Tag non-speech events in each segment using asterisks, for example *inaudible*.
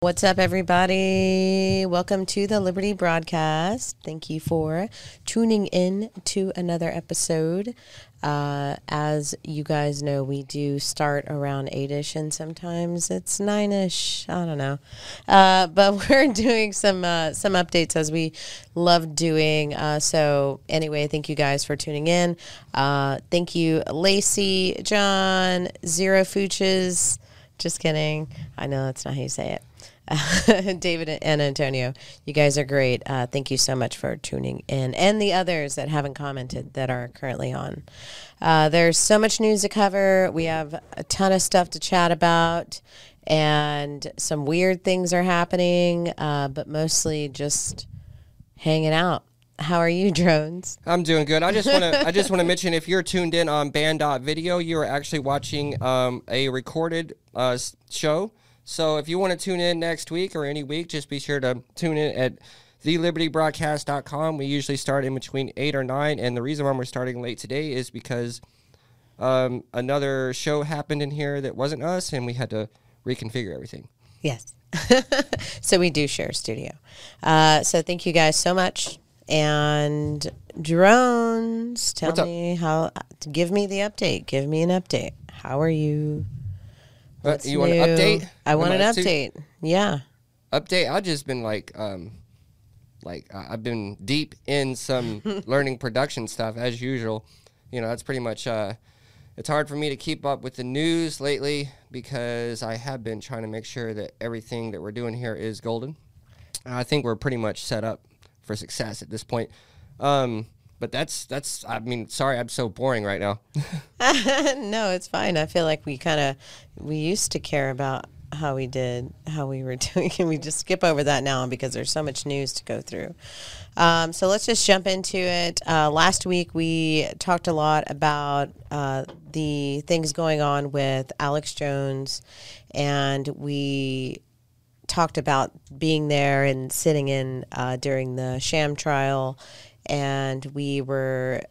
What's up, everybody? Welcome to the Liberty Broadcast. Thank you for tuning in to another episode. Uh, as you guys know, we do start around 8 ish and sometimes it's 9 ish. I don't know. Uh, but *laughs* we're doing some, uh, some updates as we love doing. Uh, so, anyway, thank you guys for tuning in. Uh, thank you, Lacey, John, Zero Fooches. Just kidding. I know that's not how you say it. *laughs* David and Antonio, you guys are great. Uh, thank you so much for tuning in, and the others that haven't commented that are currently on. Uh, there's so much news to cover. We have a ton of stuff to chat about, and some weird things are happening, uh, but mostly just hanging out. How are you, *laughs* drones? I'm doing good. I just want to I just want to *laughs* mention if you're tuned in on banned.video, you are actually watching um, a recorded uh, show so if you want to tune in next week or any week, just be sure to tune in at thelibertybroadcast.com. We usually start in between 8 or 9. And the reason why we're starting late today is because um, another show happened in here that wasn't us, and we had to reconfigure everything. Yes. *laughs* so we do share a studio. Uh, so thank you guys so much. And drones, tell What's up? me how. Give me the update. Give me an update. How are you? Uh, What's you want an update? I want an too- update. Yeah. update i've just been like um like I- i've been deep in some *laughs* learning production stuff as usual you know that's pretty much uh it's hard for me to keep up with the news lately because i have been trying to make sure that everything that we're doing here is golden i think we're pretty much set up for success at this point um but that's that's i mean sorry i'm so boring right now *laughs* *laughs* no, it's fine. I feel like we kind of we used to care about how we did, how we were *laughs* doing, and we just skip over that now because there's so much news to go through. Um, so let's just jump into it. Uh, last week we talked a lot about uh, the things going on with Alex Jones, and we talked about being there and sitting in uh, during the sham trial, and we were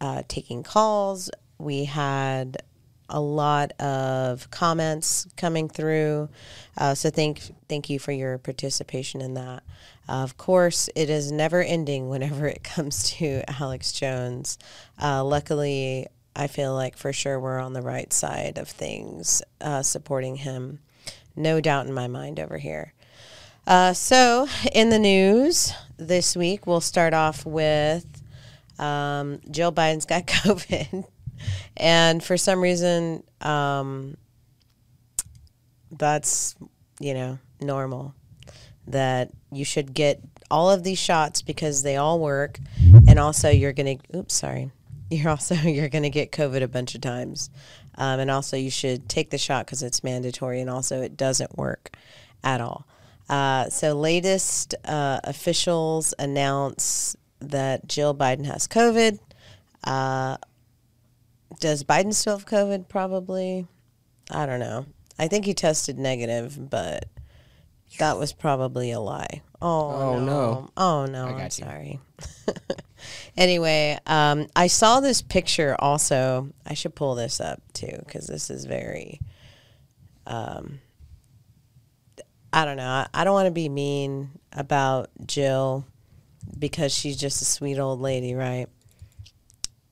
uh, taking calls. We had a lot of comments coming through. Uh, so thank thank you for your participation in that. of course, it is never ending *laughs* whenever it comes to Alex Jones. Uh, luckily, I feel like for sure we're on the right side of things, uh, supporting him. No doubt in my mind over here. Uh, so, in the news this week, we'll start off with um, Jill Biden's got *laughs* COVID. and for some reason, um, that's, you know, normal. That you should get all of these shots because they all work. And also, you're going to, oops, sorry. *laughs* You're also, you're going to get COVID a bunch of times. Um, and also, you should take the shot because it's mandatory. And also, it doesn't work at all. Uh, so, latest uh, officials announce that Jill Biden has COVID. Uh, does Biden still have COVID? Probably. I don't know. I think he tested negative, but that was probably a lie. Oh, Oh, no. no. Oh no. I I'm you. sorry. *laughs* anyway, um, I saw this picture also. I should pull this up too because this is very. Um, I don't know. I, don't want to be mean about Jill because she's just a sweet old lady, right?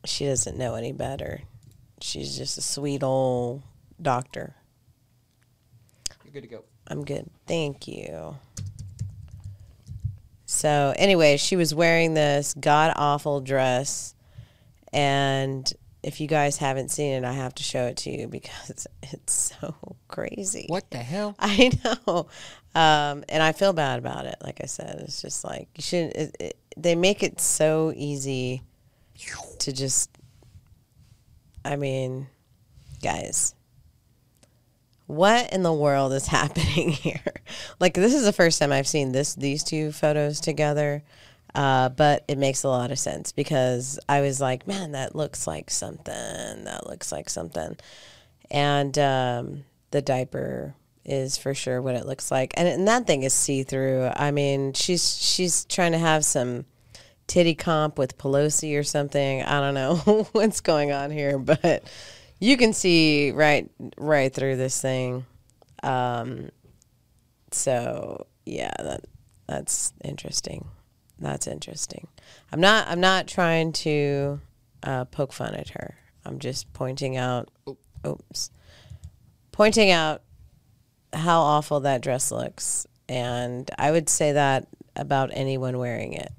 She doesn't know any better. She's just a sweet old doctor. you're good to go I'm good. Thank you. So, anyway, she was wearing this god awful dress. And if you guys haven't seen it, I have to show it to you *laughs* because it's so crazy. what the hell *laughs* I know. Um, and I feel bad about it. Like I said, it's just like you should. It, it, they make it so easy to just. I mean, guys, what in the world is *laughs* happening here? Like this is the first time I've seen this these two photos together. Uh, but it makes a lot of sense because I was like, man, that looks like something. That looks like something. And um, the diaper is for sure what it looks like. And, and that thing is see through. I mean, she's she's trying to have some titty comp with Pelosi or something. I don't know *laughs* what's going on here, but you can see right right through this thing. Um, so yeah, that that's interesting. That's interesting. I'm not I'm not trying to uh, poke fun at her. I'm just pointing out. Oops. Pointing out how awful that dress looks, and I would say that about anyone wearing it.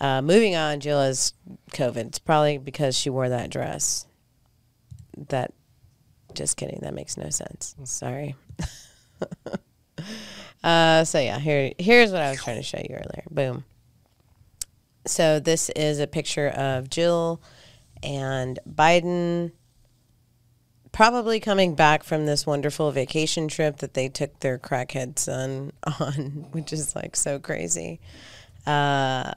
Uh, moving on, Jill has COVID. It's probably because she wore that dress. That, just kidding. That makes no sense. Sorry. *laughs* uh, so yeah, here here's what I was trying to show you earlier. Boom. So this is a picture of Jill and Biden probably coming back from this wonderful vacation trip that they took their crackhead son *laughs* on, which is like so crazy. Uh,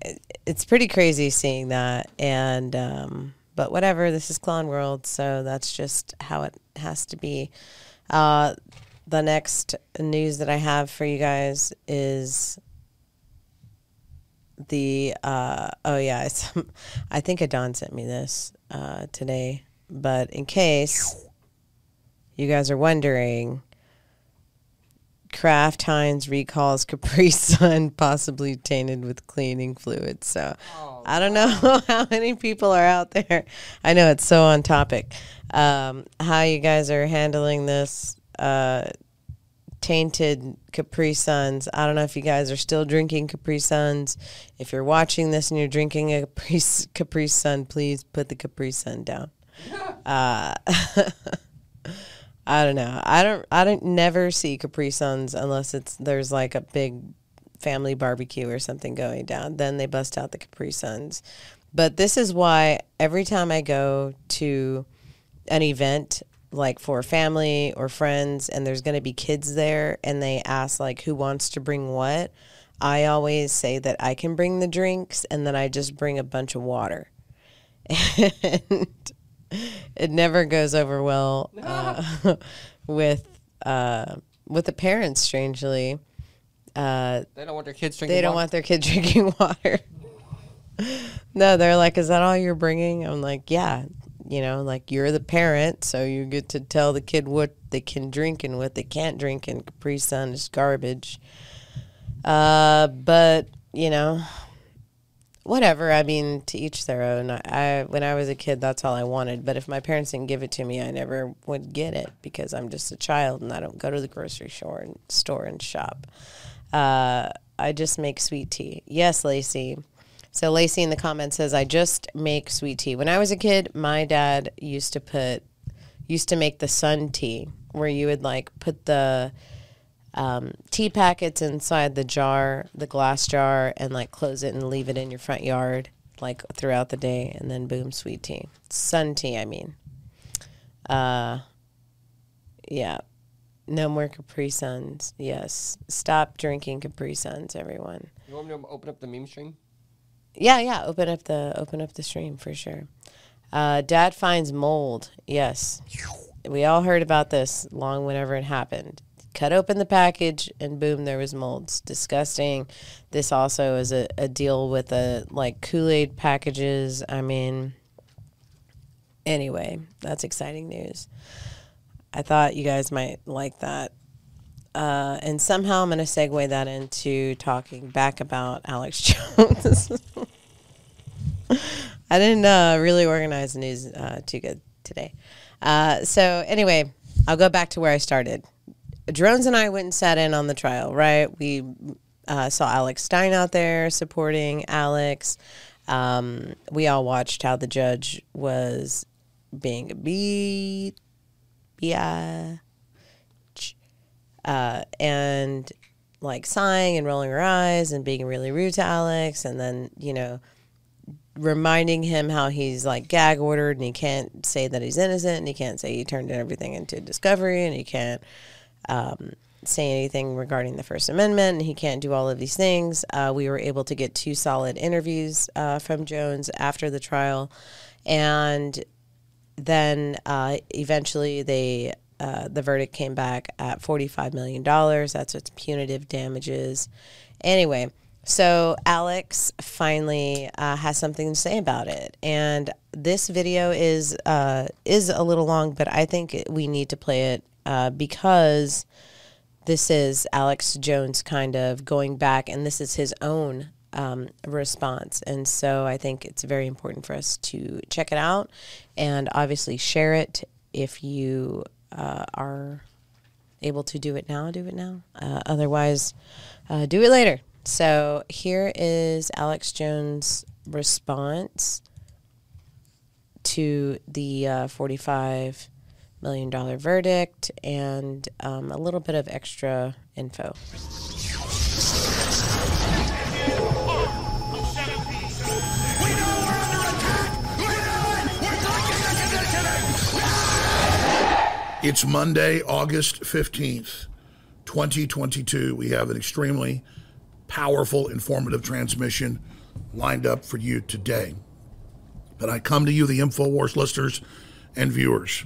it, it's pretty crazy seeing that, and um, but whatever. This is Clown World, so that's just how it has to be. Uh, the next news that I have for you guys is the uh, oh yeah, *laughs* I think Adon sent me this uh, today, but in case you guys are wondering, Kraft Heinz recalls Capri Sun *laughs* possibly tainted with cleaning fluid. So I don't know *laughs* how many people are out there. I know it's so on topic. Um, how you guys are handling this uh, tainted Capri Suns. I don't know if you guys are still drinking Capri Suns. If you're watching this and you're drinking a Capri, Capri Sun, please put the Capri Sun down. *laughs* Uh, *laughs* I don't know. I don't. I don't never see Capri Suns unless it's there's like a big family barbecue or something going down. Then they bust out the Capri Suns. But this is why every time I go to an event like for family or friends and there's going to be kids there and they ask like who wants to bring what, I always say that I can bring the drinks and then I just bring a bunch of water. *laughs* and it never goes over well uh, *laughs* with uh, with the parents. Strangely, uh, They don't want their kids drinking. they don't water. want their kid *laughs* drinking water. no, they're like, "Is that all you're bringing?" I'm like, "Yeah." You know, like you're the parent, so you get to tell the kid what they can drink and what they can't drink. And Capri Sun is garbage. Uh, but you know, whatever. I mean, to each their own. I, I when I was a kid, that's all I wanted. But if my parents didn't give it to me, I never would get it because I'm just a child and I don't go to the grocery store and store and shop. Uh, I just make sweet tea. Yes, Lacey. So Lacey in the comments says, "I just make sweet tea." When I was a kid, my dad used to put used to make the sun tea, where you would like put the um, tea packets inside the jar, the glass jar, and like close it and leave it in your front yard like throughout the day, and then boom, sweet tea, sun tea. I mean, uh, yeah, no more Capri Suns. Yes, stop drinking Capri Suns, everyone. You want me to open up the meme stream? Yeah, yeah. Open up the open up the stream for sure. Uh, Dad finds mold. Yes, we all heard about this long whenever it happened. Cut open the package and boom, there was mold. Disgusting. This also is a, a deal with a like Kool Aid packages. I mean, anyway, that's exciting news. I thought you guys might like that. Uh, and somehow I'm going to segue that into talking back about Alex *laughs* Jones. I didn't uh, really organize the news uh, too good today. Uh, so, anyway, I'll go back to where I started. Drones and I went and sat in on the trial, right? We uh, saw Alex Stein out there supporting Alex. Um, we all watched how the judge was being a beat, yeah, uh, and like sighing and rolling her eyes and being really rude to Alex, and then you know reminding him how he's like gag ordered and he can't say that he's innocent and he can't say he turned everything into discovery and he can't um, say anything regarding the First Amendment and he can't do all of these things. Uh, we were able to get two solid interviews uh, from Jones after the trial, and then uh, eventually they uh, the verdict came back at forty five million dollars. That's what's punitive damages. Anyway, so Alex finally uh, has something to say about it, and this video is uh, is a little long, but I think we need to play it uh, because this is Alex Jones kind of going back, and this is his own um, response. And so I think it's very important for us to check it out and obviously share it if you uh, are able to do it now, do it now. Uh, otherwise, uh, do it later. So here is Alex Jones' response to the uh, 45 million dollar verdict and um, a little bit of extra info. It's Monday, August 15th, 2022. We have an extremely powerful, informative transmission lined up for you today. But I come to you, the InfoWars listeners and viewers,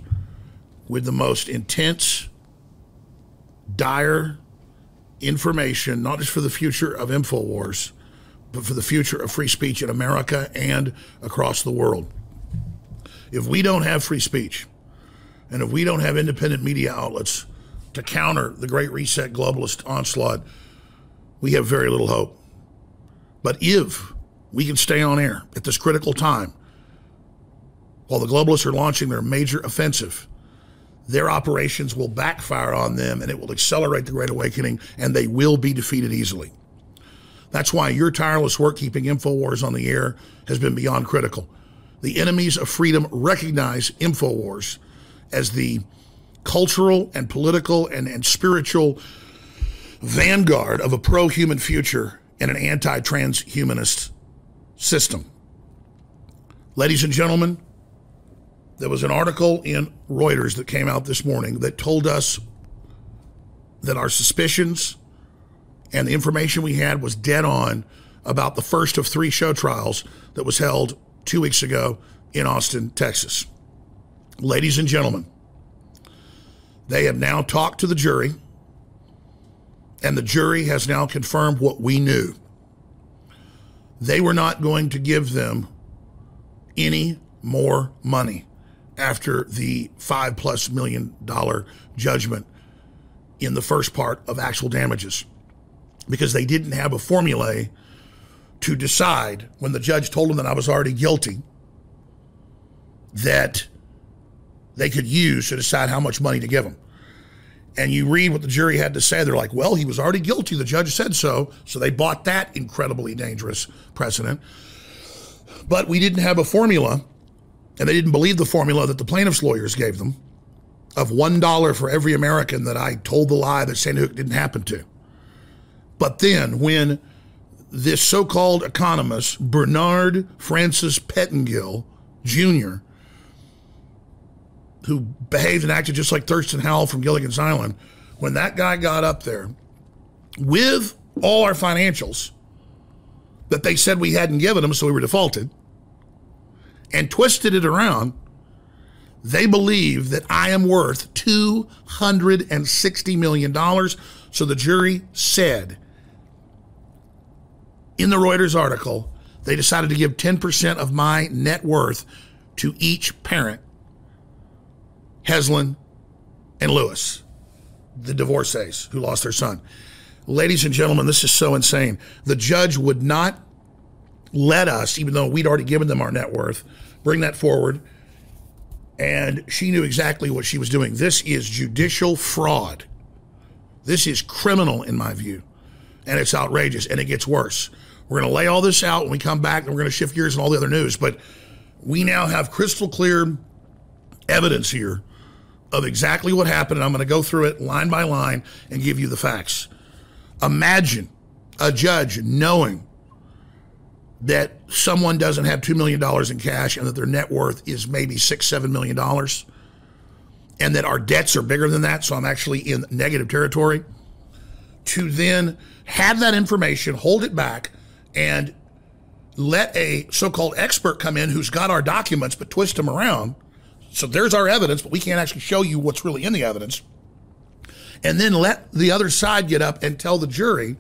with the most intense, dire information, not just for the future of InfoWars, but for the future of free speech in America and across the world. If we don't have free speech, and if we don't have independent media outlets to counter the Great Reset globalist onslaught, we have very little hope. But if we can stay on air at this critical time, while the globalists are launching their major offensive, their operations will backfire on them and it will accelerate the Great Awakening and they will be defeated easily. That's why your tireless work keeping InfoWars on the air has been beyond critical. The enemies of freedom recognize InfoWars as the cultural and political and, and spiritual vanguard of a pro human future and an anti transhumanist system. Ladies and gentlemen, there was an article in Reuters that came out this morning that told us that our suspicions and the information we had was dead on about the first of three show trials that was held two weeks ago in Austin, Texas. Ladies and gentlemen, they have now talked to the jury, and the jury has now confirmed what we knew. They were not going to give them any more money after the five plus million dollar judgment in the first part of actual damages because they didn't have a formula to decide when the judge told them that I was already guilty that they could use to decide how much money to give him. And you read what the jury had to say. They're like, well, he was already guilty. The judge said so. So they bought that incredibly dangerous precedent. But we didn't have a formula, and they didn't believe the formula that the plaintiff's lawyers gave them of $1 for every American that I told the lie that Sandy Hook didn't happen to. But then when this so called economist, Bernard Francis Pettingill Jr., who behaved and acted just like Thurston Howell from Gilligan's Island, when that guy got up there with all our financials that they said we hadn't given them, so we were defaulted, and twisted it around, they believe that I am worth $260 million. So the jury said in the Reuters article, they decided to give 10% of my net worth to each parent Heslin, and Lewis, the divorcees who lost their son. Ladies and gentlemen, this is so insane. The judge would not let us, even though we'd already given them our net worth, bring that forward. And she knew exactly what she was doing. This is judicial fraud. This is criminal, in my view. And it's outrageous, and it gets worse. We're going to lay all this out when we come back, and we're going to shift gears and all the other news. But we now have crystal clear evidence here of exactly what happened, and I'm going to go through it line by line and give you the facts. Imagine a judge knowing that someone doesn't have $2 million in cash and that their net worth is maybe six, $7 million, and that our debts are bigger than that, so I'm actually in negative territory. To then have that information, hold it back, and let a so called expert come in who's got our documents but twist them around so there's our evidence, but we can't actually show you what's really in the evidence. And then let the other side get up and tell the jury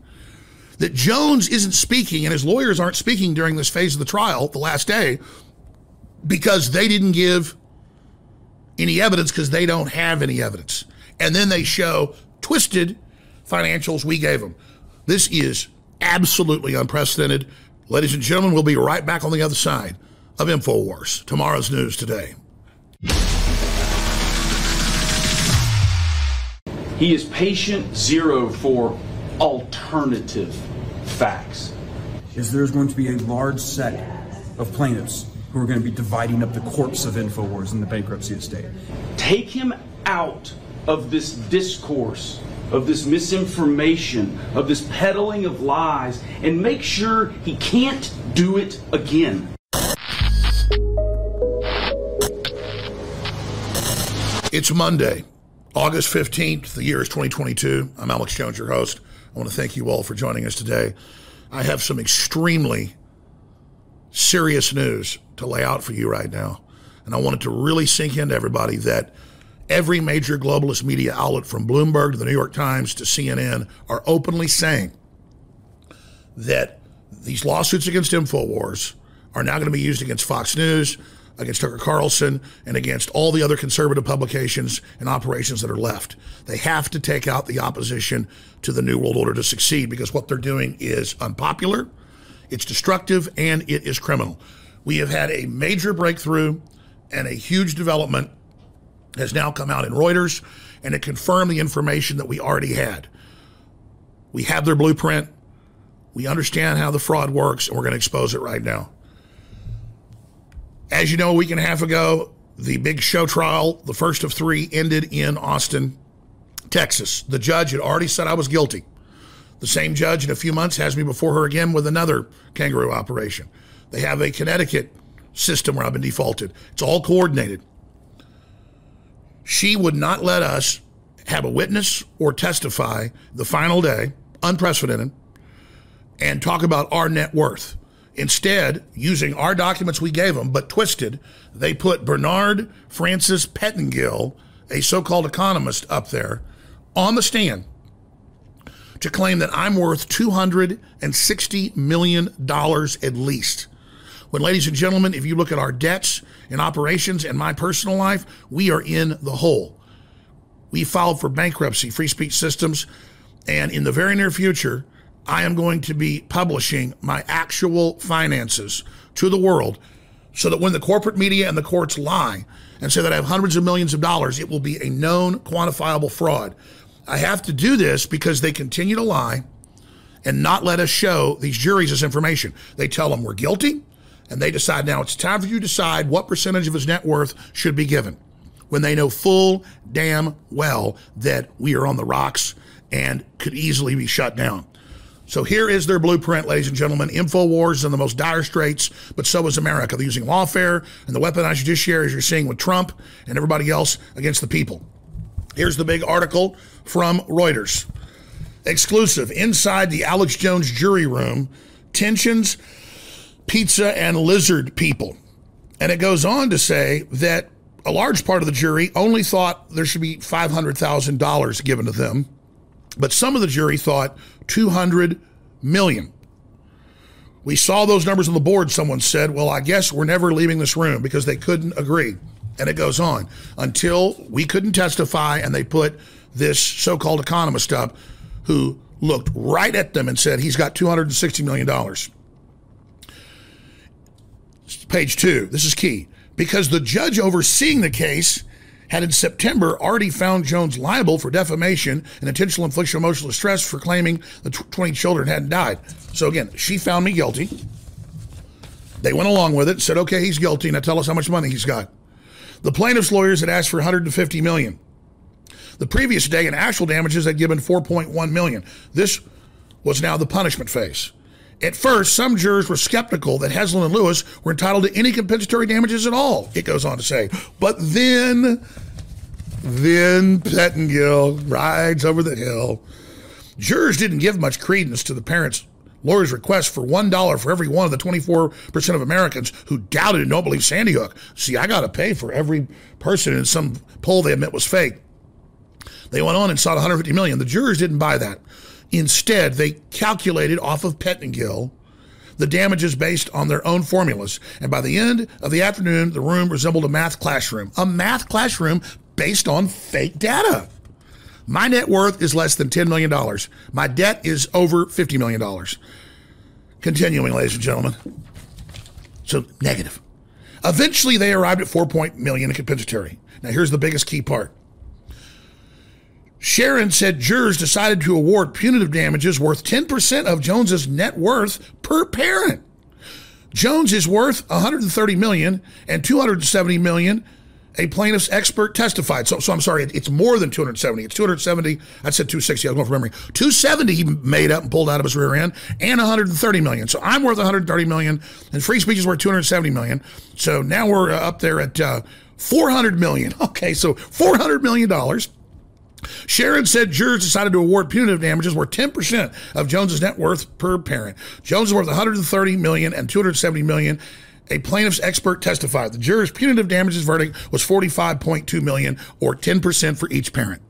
that Jones isn't speaking and his lawyers aren't speaking during this phase of the trial, the last day, because they didn't give any evidence because they don't have any evidence. And then they show twisted financials we gave them. This is absolutely unprecedented. Ladies and gentlemen, we'll be right back on the other side of InfoWars. Tomorrow's news today. He is patient zero for alternative facts. Is there's going to be a large set of plaintiffs who are going to be dividing up the corpse of InfoWars in the bankruptcy estate. Take him out of this discourse, of this misinformation, of this peddling of lies, and make sure he can't do it again. It's Monday, August 15th. The year is 2022. I'm Alex Jones, your host. I want to thank you all for joining us today. I have some extremely serious news to lay out for you right now. And I want it to really sink into everybody that every major globalist media outlet from Bloomberg to the New York Times to CNN are openly saying that these lawsuits against InfoWars are now going to be used against Fox News, against Tucker Carlson, and against all the other conservative publications and operations that are left. They have to take out the opposition to the New World Order to succeed because what they're doing is unpopular, it's destructive, and it is criminal. We have had a major breakthrough and a huge development has now come out in Reuters, and it confirmed the information that we already had. We have their blueprint. We understand how the fraud works, and we're going to expose it right now. As you know, a week and a half ago, the big show trial, the first of three, ended in Austin, Texas. The judge had already said I was guilty. The same judge in a few months has me before her again with another kangaroo operation. They have a Connecticut system where I've been defaulted. It's all coordinated. She would not let us have a witness or testify the final day, unprecedented, and talk about our net worth. Instead, using our documents we gave them, but twisted, they put Bernard Francis Pettingill, a so called economist, up there on the stand to claim that I'm worth $260 million at least. When, ladies and gentlemen, if you look at our debts and operations and my personal life, we are in the hole. We filed for bankruptcy, Free Speech Systems, and in the very near future, I am going to be publishing my actual finances to the world so that when the corporate media and the courts lie and say that I have hundreds of millions of dollars, it will be a known quantifiable fraud. I have to do this because they continue to lie and not let us show these juries this information. They tell them we're guilty, and they decide now it's time for you to decide what percentage of his net worth should be given when they know full damn well that we are on the rocks and could easily be shut down. So here is their blueprint, ladies and gentlemen. InfoWars is in the most dire straits, but so is America. They're using lawfare and the weaponized judiciary, as you're seeing with Trump and everybody else against the people. Here's the big article from Reuters. Exclusive. Inside the Alex Jones jury room, tensions, pizza, and lizard people. And it goes on to say that a large part of the jury only thought there should be $500,000 given to them, but some of the jury thought 200 million. We saw those numbers on the board, someone said. Well, I guess we're never leaving this room because they couldn't agree. And it goes on until we couldn't testify and they put this so called economist up who looked right at them and said he's got $260 million. Page two, this is key. Because the judge overseeing the case had in September already found Jones liable for defamation and intentional infliction of emotional distress for claiming the 20 children hadn't died. So again, she found me guilty. They went along with it, said, okay, he's guilty. Now tell us how much money he's got. The plaintiff's lawyers had asked for 150 million. The previous day, in actual damages, had given 4.1 million. This was now the punishment phase. At first, some jurors were skeptical that Heslin and Lewis were entitled to any compensatory damages at all, it goes on to say. But then, then Pettingill rides over the hill. Jurors didn't give much credence to the parents' lawyers' request for $1 for every one of the 24% of Americans who doubted and don't believe Sandy Hook. See, I got to pay for every person in some poll they admit was fake. They went on and sought 150 million. The jurors didn't buy that. Instead, they calculated off of Pettingill the damages based on their own formulas. And by the end of the afternoon, the room resembled a math classroom. A math classroom based on fake data. My net worth is less than $10 million. My debt is over $50 million. Continuing, ladies and gentlemen. So negative. Eventually, they arrived at 4 point million in compensatory. Now, here's the biggest key part. Sharon said jurors decided to award punitive damages worth 10% of Jones's net worth per parent. Jones is worth 130 million and 270 million. A plaintiff's expert testified. So, so I'm sorry, it's more than 270. It's 270. I said 260. I was going from memory. 270 he made up and pulled out of his rear end, and 130 million. So I'm worth 130 million, and free speech is worth 270 million. So now we're up there at uh, 400 million. *laughs* Okay, so 400 million dollars. Sharon said jurors decided to award punitive damages worth 10% of Jones's net worth per parent. Jones is worth 130 million and 270 million. A plaintiff's expert testified the jurors' punitive damages verdict was 45.2 million or 10% for each parent.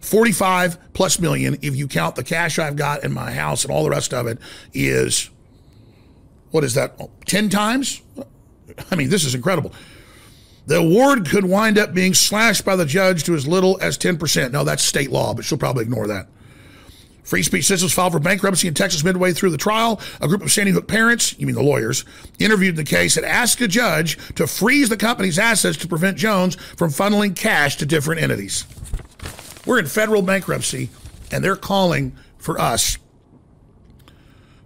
45 plus million if you count the cash I've got in my house and all the rest of it is what is that? 10 times? I mean, this is incredible. The award could wind up being slashed by the judge to as little as 10%. No, that's state law, but she'll probably ignore that. Free Speech Systems filed for bankruptcy in Texas midway through the trial. A group of Sandy Hook parents, you mean the lawyers, interviewed the case and asked a judge to freeze the company's assets to prevent Jones from funneling cash to different entities. We're in federal bankruptcy, and they're calling for us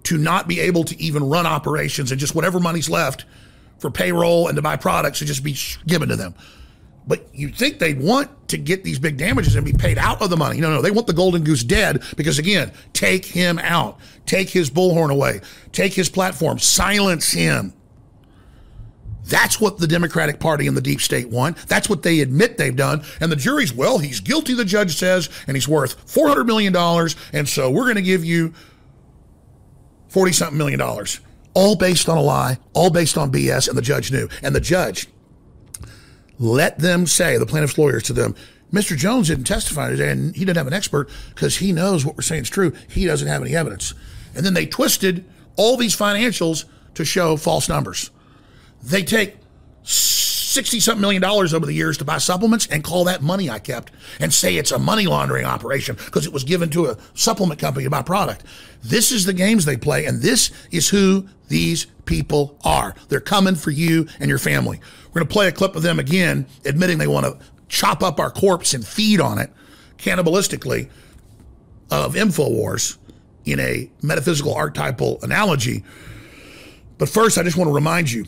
to not be able to even run operations and just whatever money's left for payroll and to buy products to just be given to them. But you'd think they'd want to get these big damages and be paid out of the money. No, no, they want the golden goose dead because, again, take him out, take his bullhorn away, take his platform, silence him. That's what the Democratic Party and the deep state want. That's what they admit they've done. And the jury's, well, he's guilty, the judge says, and he's worth $400 million. And so we're going to give you 40 something million dollars all based on a lie, all based on BS, and the judge knew. And the judge let them say, the plaintiff's lawyers to them, Mr. Jones didn't testify today, and he didn't have an expert because he knows what we're saying is true. He doesn't have any evidence. And then they twisted all these financials to show false numbers. They take 60 something million dollars over the years to buy supplements and call that money I kept and say it's a money laundering operation because it was given to a supplement company to buy product. This is the games they play, and this is who these people are. They're coming for you and your family. We're going to play a clip of them again, admitting they want to chop up our corpse and feed on it cannibalistically of InfoWars in a metaphysical archetypal analogy. But first, I just want to remind you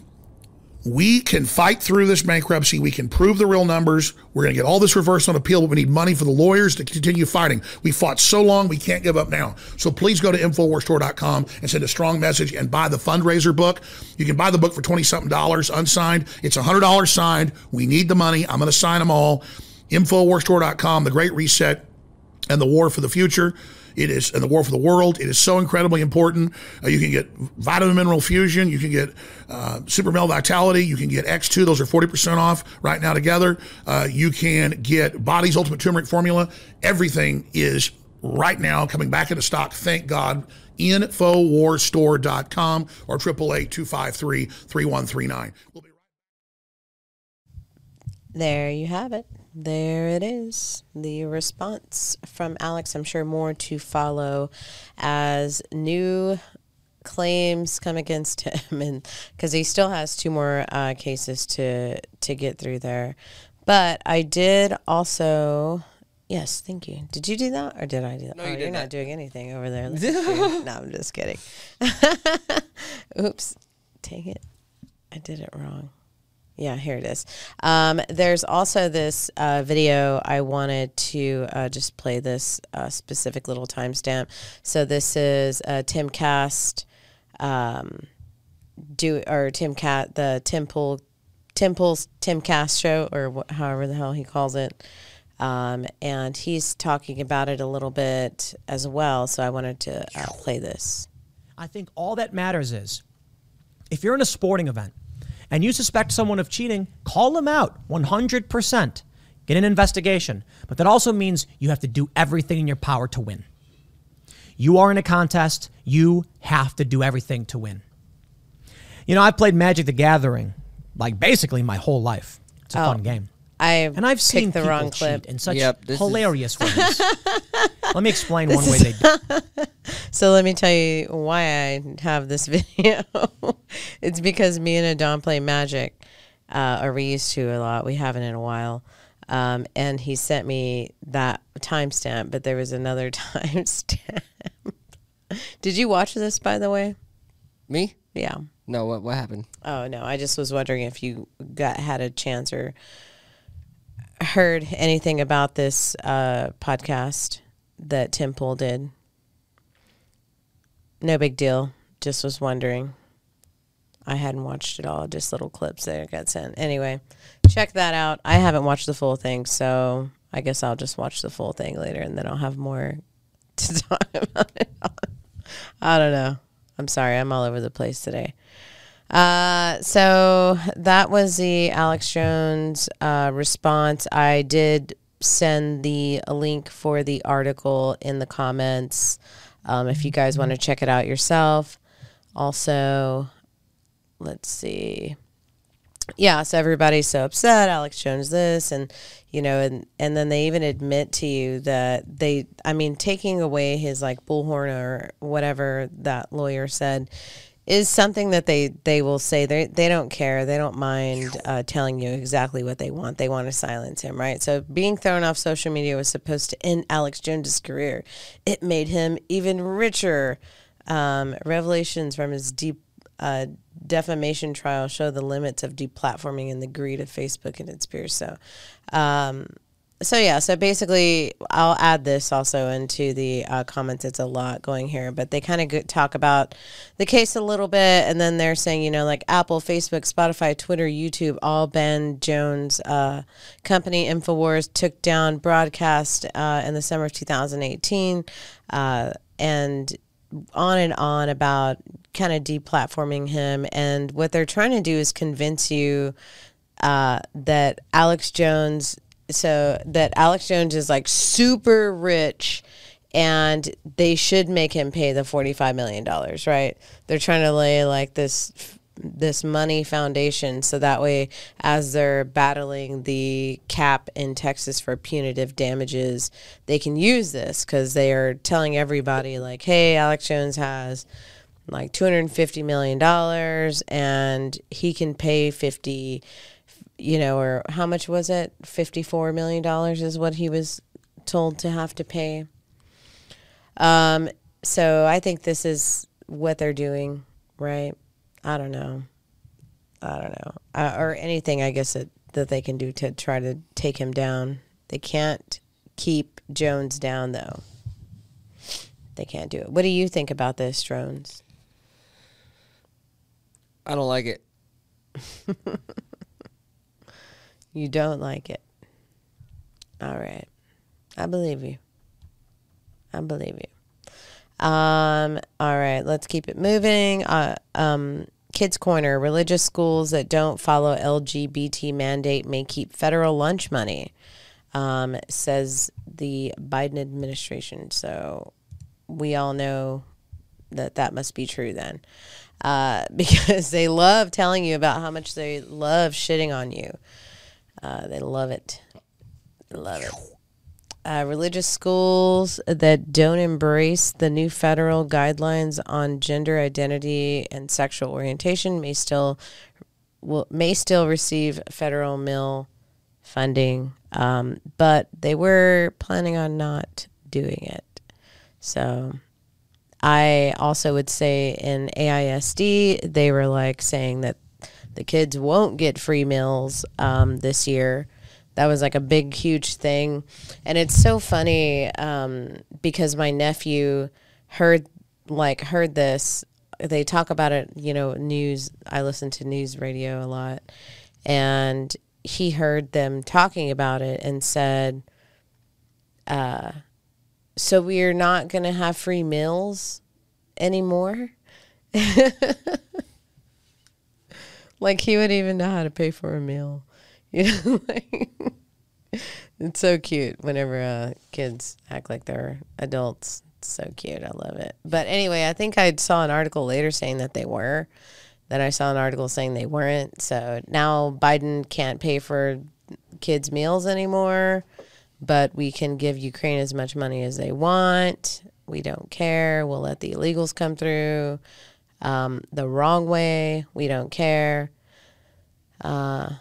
we can fight through this bankruptcy. We can prove the real numbers. We're going to get all this reversed on appeal, but we need money for the lawyers to continue fighting. We fought so long, we can't give up now. So please go to InfoWarsStore.com and send a strong message and buy the fundraiser book. You can buy the book for 20 something dollars unsigned. It's $100 signed. We need the money. I'm going to sign them all. InfoWarsStore.com, The Great Reset and the War for the Future. It is, and the War for the World. It is so incredibly important. Uh, you can get vitamin mineral fusion. You can get uh, super male vitality. You can get X2. Those are 40% off right now together. Uh, you can get Body's Ultimate Turmeric Formula. Everything is right now coming back into stock. Thank God. Infowarstore.com or 888 253 3139. There you have it. There it is. The response from Alex. I'm sure more to follow as new claims come against him, *laughs* and because he still has two more uh, cases to to get through there. But I did also. Yes, thank you. Did you do that or did I do that? No, you oh, you're that. not doing anything over there. *laughs* no, I'm just kidding. *laughs* Oops. Take it. I did it wrong. Yeah, here it is. Um, there's also this uh, video. I wanted to uh, just play this uh, specific little timestamp. So this is uh, Tim Cast, um, do or Tim Cat the Temple Temple's Tim Cast show or wh- however the hell he calls it. Um, and he's talking about it a little bit as well. So I wanted to uh, play this. I think all that matters is if you're in a sporting event and you suspect someone of cheating, call them out 100%. Get an investigation. But that also means you have to do everything in your power to win. You are in a contest, you have to do everything to win. You know, I've played Magic the Gathering like basically my whole life. It's a Oh. fun game. I And I've seen the wrong cheat clip. in such Yep, this is- hilarious *laughs* ways. Let me explain one way they *laughs* do. So let me tell you why I have this *laughs* video. it's because me and Adon play Magic, uh, or we used to a lot. We haven't in a while. Um, and he sent me that timestamp, but there was another timestamp. Did you watch this, by the way? Me? Yeah. No. What what happened? Oh no, I just was wondering if you got had a chance or heard anything about this uh, podcast that Tim Pool did. No big deal. Just was wondering. I hadn't watched it all, just little clips that got sent. Anyway, check that out. I haven't watched the full thing, so I guess I'll just watch the full thing later and then I'll have more *laughs* to talk about it. I don't know. I'm sorry, I'm all over the place today. Uh, so that was the Alex Jones uh, response. I did send the link for the article in the comments um, if you guys want to check it out yourself. Also, let's see. Yeah, so everybody's so upset. Alex Jones this, and you know, and and then they even admit to you that they, I mean, taking away his like bullhorn or whatever that lawyer said is something that they they will say they they don't care. They don't mind uh, telling you exactly what they want. They want to silence him right? So being thrown off social media was supposed to end Alex Jones's career. It made him even richer. Um, revelations from his deep uh, defamation trial show the limits of deplatforming and the greed of Facebook and its peers. So um, so yeah, so basically, I'll add this also into the uh, comments. It's a lot going here, but they kind of talk about the case a little bit, and then they're saying, you know, like Apple, Facebook, Spotify, Twitter, YouTube, all Ben Jones' uh, company Infowars took down broadcast uh, in the summer of 2018, uh, and on and on about kind of deplatforming him, and what they're trying to do is convince you uh, that Alex Jones so that Alex Jones is like super rich and they should make him pay the 45 million dollars, right? They're trying to lay like this this money foundation so that way as they're battling the cap in Texas for punitive damages, they can use this cuz they are telling everybody like, "Hey, Alex Jones has like 250 million dollars and he can pay 50 you know, or how much was it? Fifty-four million dollars is what he was told to have to pay. Um, so I think this is what they're doing, right? I don't know. I don't know, uh, or anything. I guess that that they can do to try to take him down. They can't keep Jones down, though. They can't do it. What do you think about this, Jones? I don't like it. *laughs* You don't like it. All right. I believe you. I believe you. Um, all right, let's keep it moving. Uh, um, Kids Corner, religious schools that don't follow LGBT mandate may keep federal lunch money, um, says the Biden administration. So we all know that that must be true then. Uh, *laughs* because they love telling you about how much they love shitting on you. Uh, they love it. Love it. Uh, religious schools that don't embrace the new federal guidelines on gender identity and sexual orientation may still will may still receive federal mill funding, um, but they were planning on not doing it. So I also would say in AISD they were like saying that the kids won't get free meals um, this year. That was like a big, huge thing. And it's so funny um, because my nephew heard like heard this. They talk about it, you know, news. I listen to news radio a lot, and he heard them talking about it and said, uh, "So we're not going to have free meals anymore." *laughs* like he would even know how to pay for a meal. You know, *laughs* like, it's so cute whenever uh, kids act like they're adults. It's so cute. I love it. But anyway, I think I saw an article later saying that they were. Then I saw an article saying they weren't. So now Biden can't pay for kids meals anymore, but we can give Ukraine as much money as they want. We don't care. We'll let the illegals come through um, the wrong way. We don't care. Uh,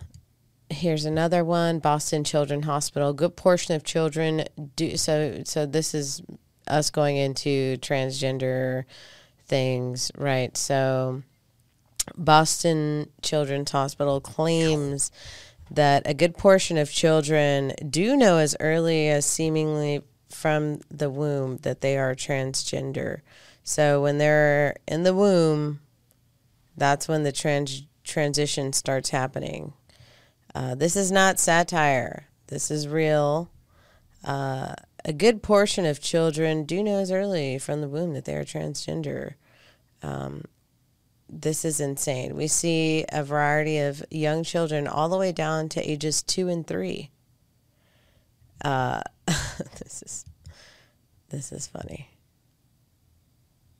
here's another one Boston Children's Hospital. A good portion of children do so. So this is us going into transgender things, right? So Boston Children's Hospital claims that a good portion of children do know as early as seemingly from the womb that they are transgender. So when they're in the womb, that's when the trans- transition starts happening. Uh, this is not satire. This is real. Uh, a good portion of children do know as early from the womb that they are transgender. Um, this is insane. We see a variety of young children all the way down to ages two and three. Uh, *laughs* this is this is funny.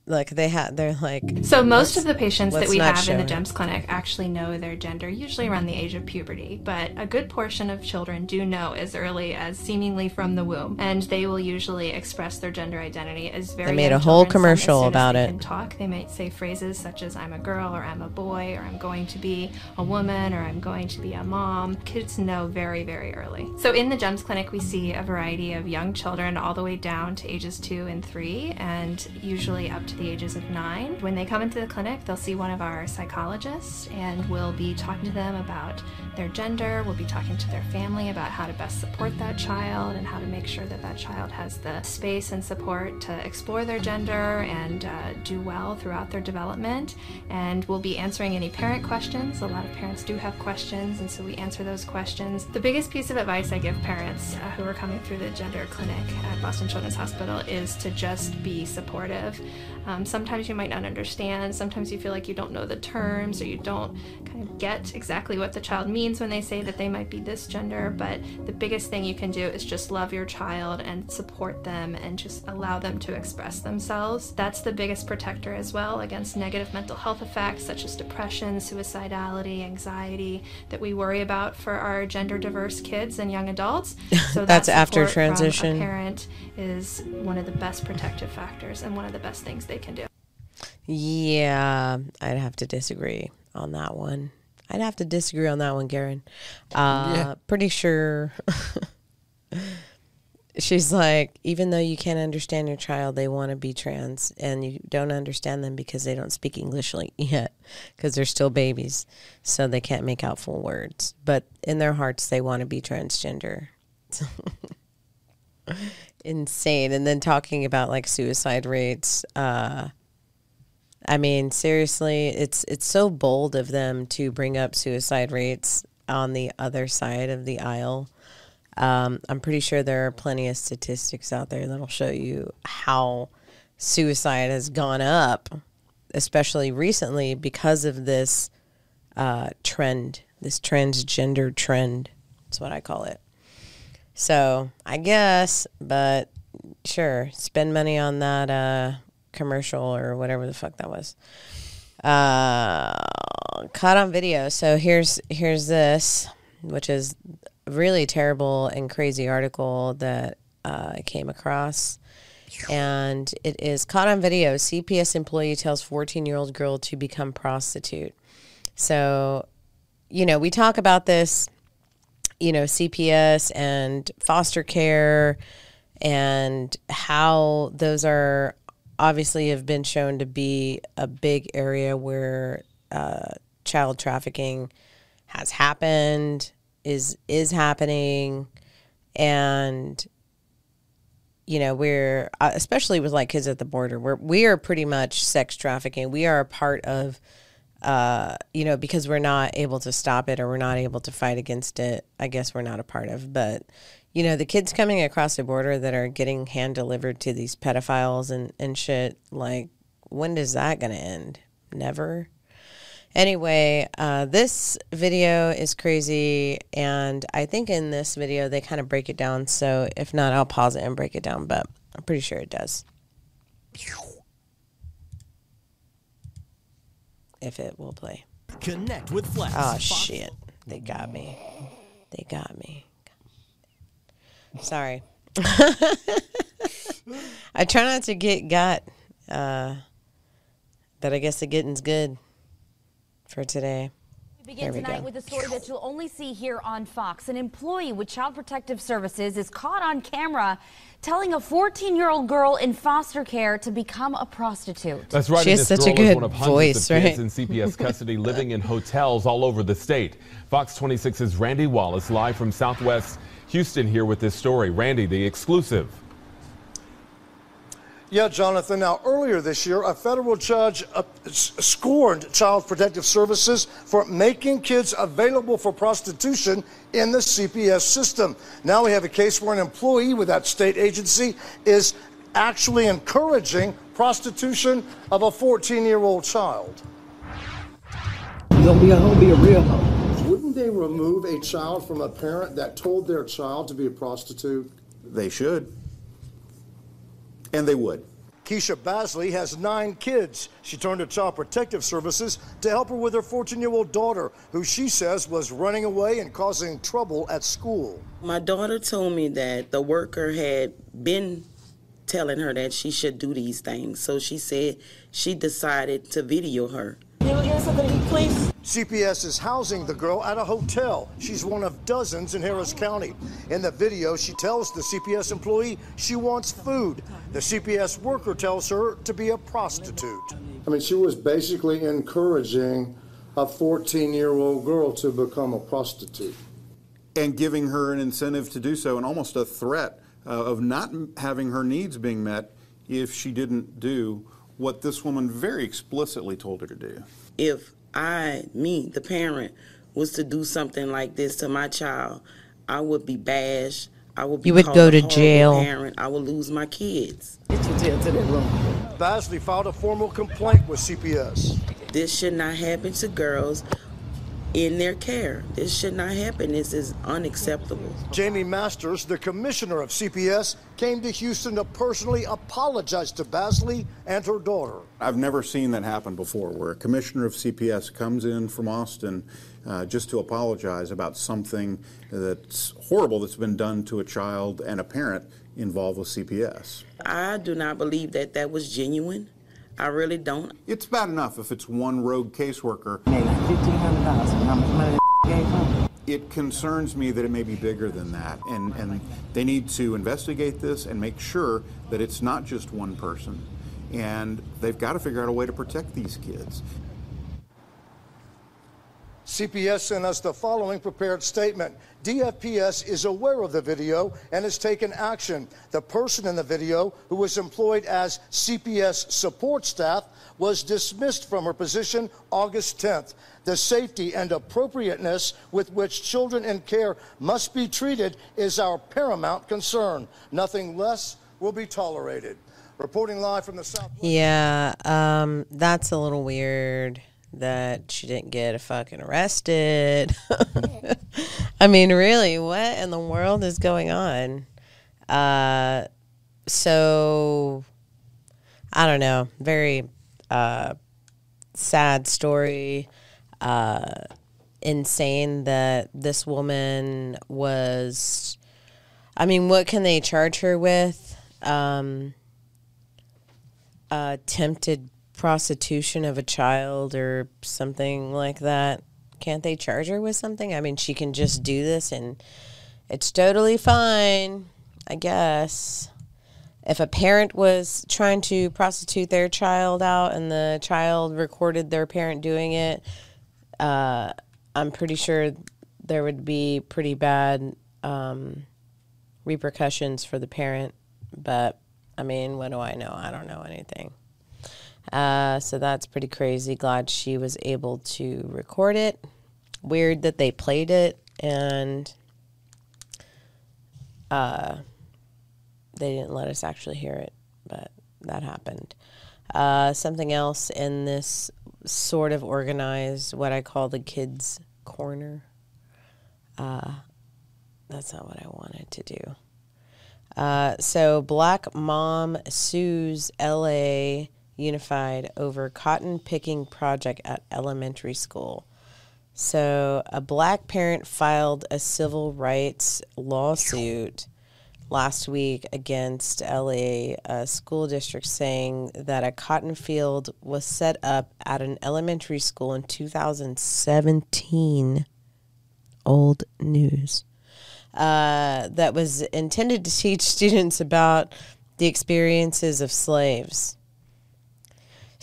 Like they had, they're like. So most of the patients that we have in the it. GEMS clinic actually know their gender, usually around the age of puberty. But a good portion of children do know as early as seemingly from the womb, and they will usually express their gender identity as very. They made a whole children. Some as commercial as about they it. Can talk. They might say phrases such as "I'm a girl" or "I'm a boy" or "I'm going to be a woman" or "I'm going to be a mom." Kids know very, very early. So in the GEMS clinic, we see a variety of young children all the way down to ages two and three, and usually up to the ages of nine. When they come into the clinic, they'll see one of our psychologists, and we'll be talking to them about their gender. We'll be talking to their family about how to best support that child and how to make sure that that child has the space and support to explore their gender and uh, do well throughout their development. And we'll be answering any parent questions. A lot of parents do have questions, and so we answer those questions. The biggest piece of advice I give parents uh, who are coming through the gender clinic at Boston Children's Hospital is to just be supportive. Um, sometimes you might not understand, sometimes you feel like you don't know the terms or you don't kind of get exactly what the child means when they say that they might be this gender, but the biggest thing you can do is just love your child and support them and just allow them to express themselves. That's the biggest protector as well against negative mental health effects such as depression, suicidality, anxiety that we worry about for our gender diverse kids and young adults. *laughs* So That's that after support from a transition. parent is one of the best protective factors and one of the best things they can do. Yeah, I'd have to disagree on that one. I'd have to disagree on that one, Karen. Uh, Yeah. Pretty sure. *laughs* She's like, even though you can't understand your child, they want to be trans, and you don't understand them because they don't speak English like *laughs* yet, because they're still babies, so they can't make out full words. But in their hearts, they want to be transgender. *laughs* Insane. And then talking about like suicide rates. Uh, I mean, seriously, it's it's so bold of them to bring up suicide rates on the other side of the aisle. Um, I'm pretty sure there are plenty of statistics out there that'll show you how suicide has gone up, especially recently because of this uh, trend, this transgender trend. That's what I call it. So I guess, but sure, spend money on that uh, commercial or whatever the fuck that was. Uh, caught on video. So here's here's this, which is a really terrible and crazy article that uh, I came across. And it is caught on video. CPS employee tells 14 year old girl to become prostitute. So, you know, we talk about this you know, CPS and foster care and how those are obviously have been shown to be a big area where uh, child trafficking has happened, is is happening, and you know we're uh, especially with like kids at the border we're we are pretty much sex trafficking. We are a part of uh, you know, because we're not able to stop it or we're not able to fight against it, I guess we're not a part of. But, you know, the kids coming across the border that are getting hand delivered to these pedophiles and, and shit, like, when is that going to end? Never. Anyway, uh, this video is crazy. And I think in this video, they kind of break it down. So if not, I'll pause it and break it down. But I'm pretty sure it does. If it will play. Connect with Flex. Oh shit! They got me. They got me. Sorry. *laughs* I try not to get got, uh, but I guess the getting's good for today. We begin There tonight go. with a story that you'll only see here on Fox. An employee with Child Protective Services is caught on camera telling a 14 year old girl in foster care to become a prostitute. That's right. She has this such a girl is good one of hundreds voice, of kids right? in CPS *laughs* custody living in hotels all over the state. Fox 26's Randy Wallace live from Southwest Houston here with this story. Randy, the exclusive. Yeah, Jonathan. Now, earlier this year, a federal judge uh, scorned Child Protective Services for making kids available for prostitution in the CPS system. Now we have a case where an employee with that state agency is actually encouraging prostitution of a 14 year old child. You gonna be a hoe, be a real hoe. Wouldn't they remove a child from a parent that told their child to be a prostitute? They should. And they would. Keisha Basley has nine kids. She turned to Child Protective Services to help her with her 14 year old daughter, who she says was running away and causing trouble at school. My daughter told me that the worker had been telling her that she should do these things. So she said she decided to video her. CPS is housing the girl at a hotel. She's one of dozens in Harris County. In the video, she tells the CPS employee she wants food. The CPS worker tells her to be a prostitute. I mean, she was basically encouraging a 14 year old girl to become a prostitute. And giving her an incentive to do so and almost a threat uh, of not having her needs being met if she didn't do what this woman very explicitly told her to do. If I, me, the parent, was to do something like this to my child, I would be bashed. I would be You would go to jail. Parent. I would lose my kids. Get your tail to that room. Basley filed a formal complaint with CPS. This should not happen to girls in their care. This should not happen. This is unacceptable. Jaime Masters, the commissioner of CPS, came to Houston to personally apologize to Basley and her daughter. I've never seen that happen before, where a commissioner of CPS comes in from Austin uh, just to apologize about something that's horrible that's been done to a child and a parent involved with CPS. I do not believe that that was genuine. I really don't. It's bad enough if it's one rogue caseworker. It concerns me that it may be bigger than that, and, and they need to investigate this and make sure that it's not just one person. And they've got to figure out a way to protect these kids. CPS sent us the following prepared statement. DFPS is aware of the video and has taken action. The person in the video, who was employed as CPS support staff, was dismissed from her position August 10th. The safety and appropriateness with which children in care must be treated is our paramount concern. Nothing less will be tolerated. Reporting live from the South. Yeah, um, that's a little weird that she didn't get a fucking arrested. *laughs* I mean, really, what in the world is going on? Uh, so I don't know. Very uh, sad story. Uh, insane that this woman was. I mean, what can they charge her with? Um, attempted prostitution of a child or something like that. Can't they charge her with something? I mean, she can just do this and it's totally fine, I guess. If a parent was trying to prostitute their child out and the child recorded their parent doing it, uh, I'm pretty sure there would be pretty bad um, repercussions for the parent. But I mean, what do I know? I don't know anything. Uh, so that's pretty crazy. Glad she was able to record it. Weird that they played it and uh, they didn't let us actually hear it, but that happened. Uh, something else in this sort of organized, what I call the kids' corner. Uh, that's not what I wanted to do. Uh, so, black mom sues LA Unified over cotton picking project at elementary school. So, a black parent filed a civil rights lawsuit last week against LA school district saying that a cotton field was set up at an elementary school in 2017. Old news. Uh, that was intended to teach *laughs* students about the experiences of slaves.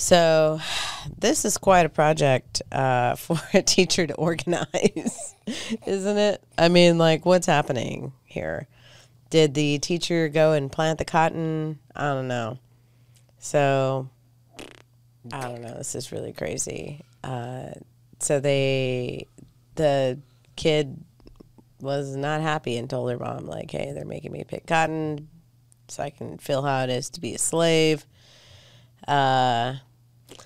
So, *sighs* this is quite a project uh, *laughs* for a teacher to organize, *laughs* isn't it? I mean, like, what's happening here? Did the teacher go and plant the cotton? I don't know. So, I don't know. This is really crazy. Uh, so they, the kid was not happy and told her mom, like, hey, they're making me pick cotton so I can feel how it is to be a slave. Uh,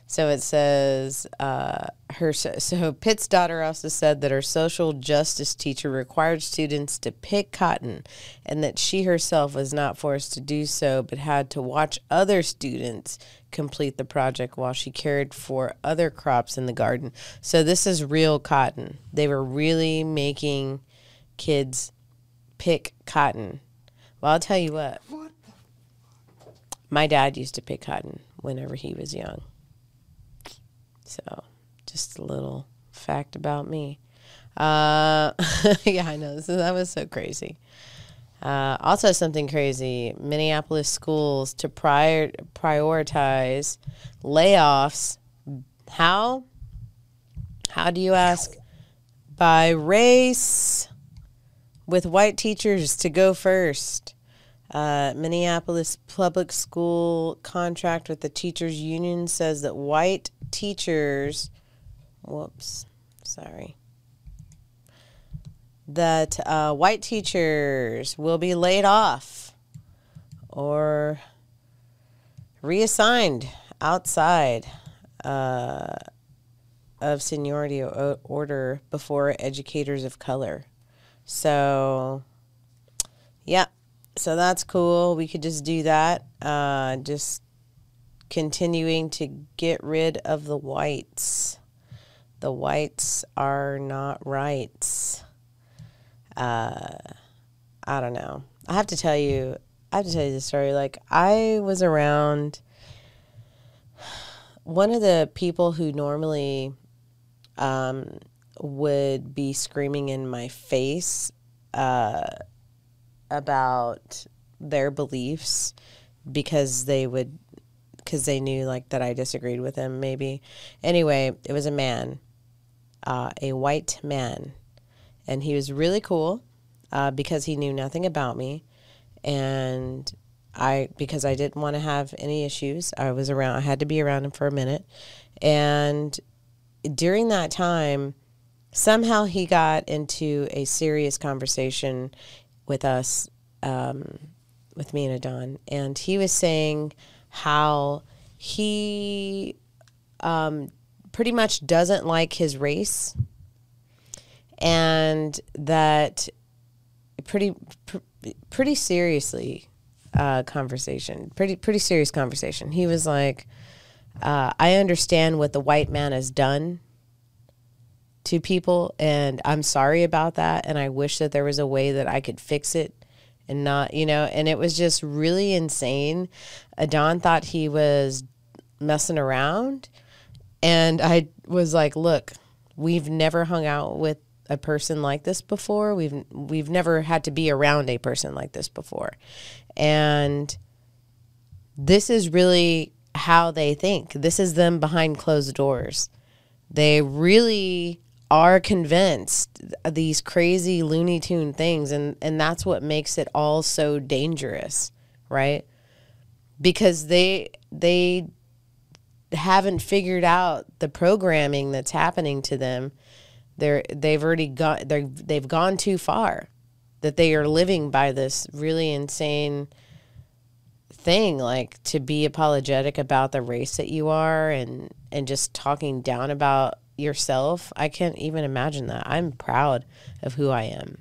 so it says uh, her. So Pitt's daughter also said that her social justice teacher required students to pick cotton, and that she herself was not forced to do so, but had to watch other students complete the project while she cared for other crops in the garden. So this is real cotton. They were really making kids pick cotton. Well, I'll tell you what. My dad used to pick cotton whenever he was young. So, just a little fact about me. Uh, *laughs* yeah, I know. That was so crazy. Uh, also, something crazy Minneapolis schools to prior, prioritize layoffs. How? How do you ask? By race, with white teachers to go first. Uh, Minneapolis public school contract with the teachers union says that white teachers, whoops, sorry, that uh, white teachers will be laid off or reassigned outside uh, of seniority order before educators of color. So, yeah, so that's cool. We could just do that. Uh, just continuing to get rid of the whites. The whites are not rights. Uh, I don't know. I have to tell you. I have to tell you the story. Like I was around one of the people who normally um, would be screaming in my face uh, about their beliefs because they would because they knew like that I disagreed with him maybe. Anyway, it was a man, uh, a white man, and he was really cool uh, because he knew nothing about me, and I because I didn't want to have any issues. I was around. I had to be around him for a minute, and during that time, somehow he got into a serious conversation with us, um, with me and Adon, and he was saying how he um, pretty much doesn't like his race, and that pretty pr- pretty seriously uh, conversation, pretty pretty serious conversation. He was like, uh, "I understand what the white man has done." To people, and I'm sorry about that. And I wish that there was a way that I could fix it and not, you know, and it was just really insane. Adon thought he was messing around. And I was like, look, we've never hung out with a person like this before. We've we've never had to be around a person like this before. And this is really how they think. This is them behind closed doors. They really are convinced these crazy Looney Tune things and and that's what makes it all so dangerous, right? Because they they haven't figured out the programming that's happening to them. They're they've already got they they've gone too far that they are living by this really insane thing like to be apologetic about the race that you are and and just talking down about yourself, I can't even imagine that. I'm proud of who I am.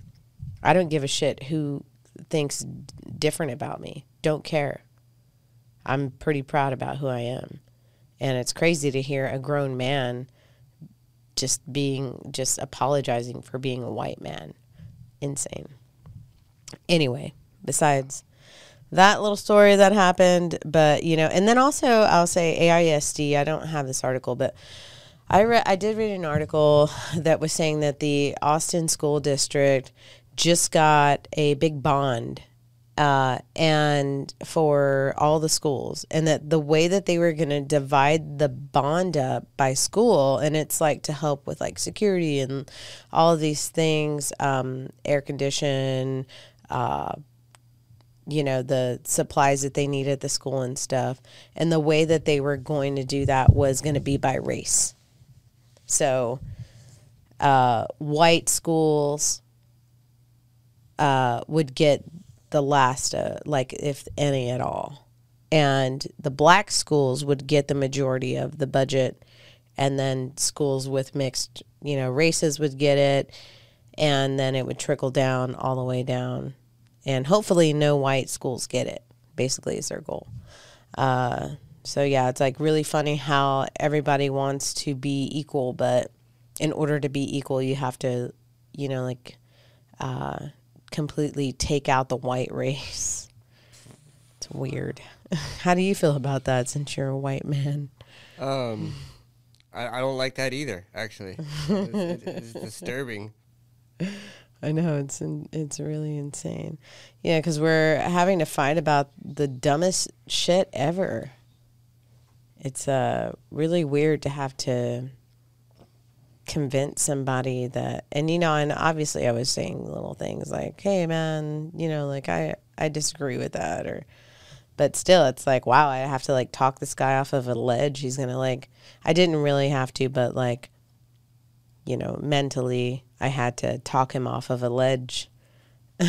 I don't give a shit who thinks different about me. Don't care. I'm pretty proud about who I am. And it's crazy to hear a grown man just being, just apologizing for being a white man. Insane. Anyway, besides that little story that happened. But you know, and then also I'll say AISD. I don't have this article, but I read I did read an article that was saying that the Austin School District just got a big bond uh, and for all the schools, and that the way that they were going to divide the bond up by school, and it's like to help with like security and all of these things, um, air condition, uh, you know, the supplies that they need at the school and stuff, and the way that they were going to do that was going to be by race. So, uh, white schools uh, would get the last, uh, like if any at all, and the black schools would get the majority of the budget, and then schools with mixed, you know, races would get it, and then it would trickle down all the way down, and hopefully no white schools get it. Basically, is their goal. Uh, so yeah, it's like really funny how everybody wants to be equal, but in order to be equal, you have to, you know, like uh, completely take out the white race. It's weird. *laughs* How do you feel about that since you're a white man? Um, I, I don't like that either. Actually, it's, it's disturbing. I know it's in, it's really insane. Yeah, because we're having to fight about the dumbest shit ever. It's uh really weird to have to convince somebody that, and you know, and obviously I was saying little things like, "Hey, man, you know, like I I disagree with that," or, but still, it's like, wow, I have to like talk this guy off of a ledge. He's gonna like, I didn't really have to, but like, you know, mentally, I had to talk him off of a ledge. *laughs*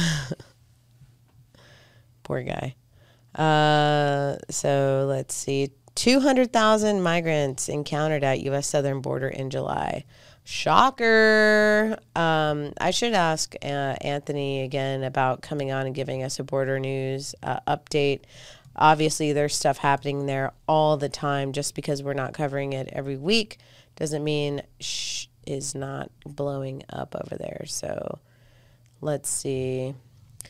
Poor guy. Uh, so let's see. 200,000 migrants encountered at U.S. southern border in July. Shocker. Um, I should ask uh, Anthony again about coming on and giving us a border news uh, update. Obviously, there's stuff happening there all the time. Just because we're not covering it every week doesn't mean shh is not blowing up over there. So let's see.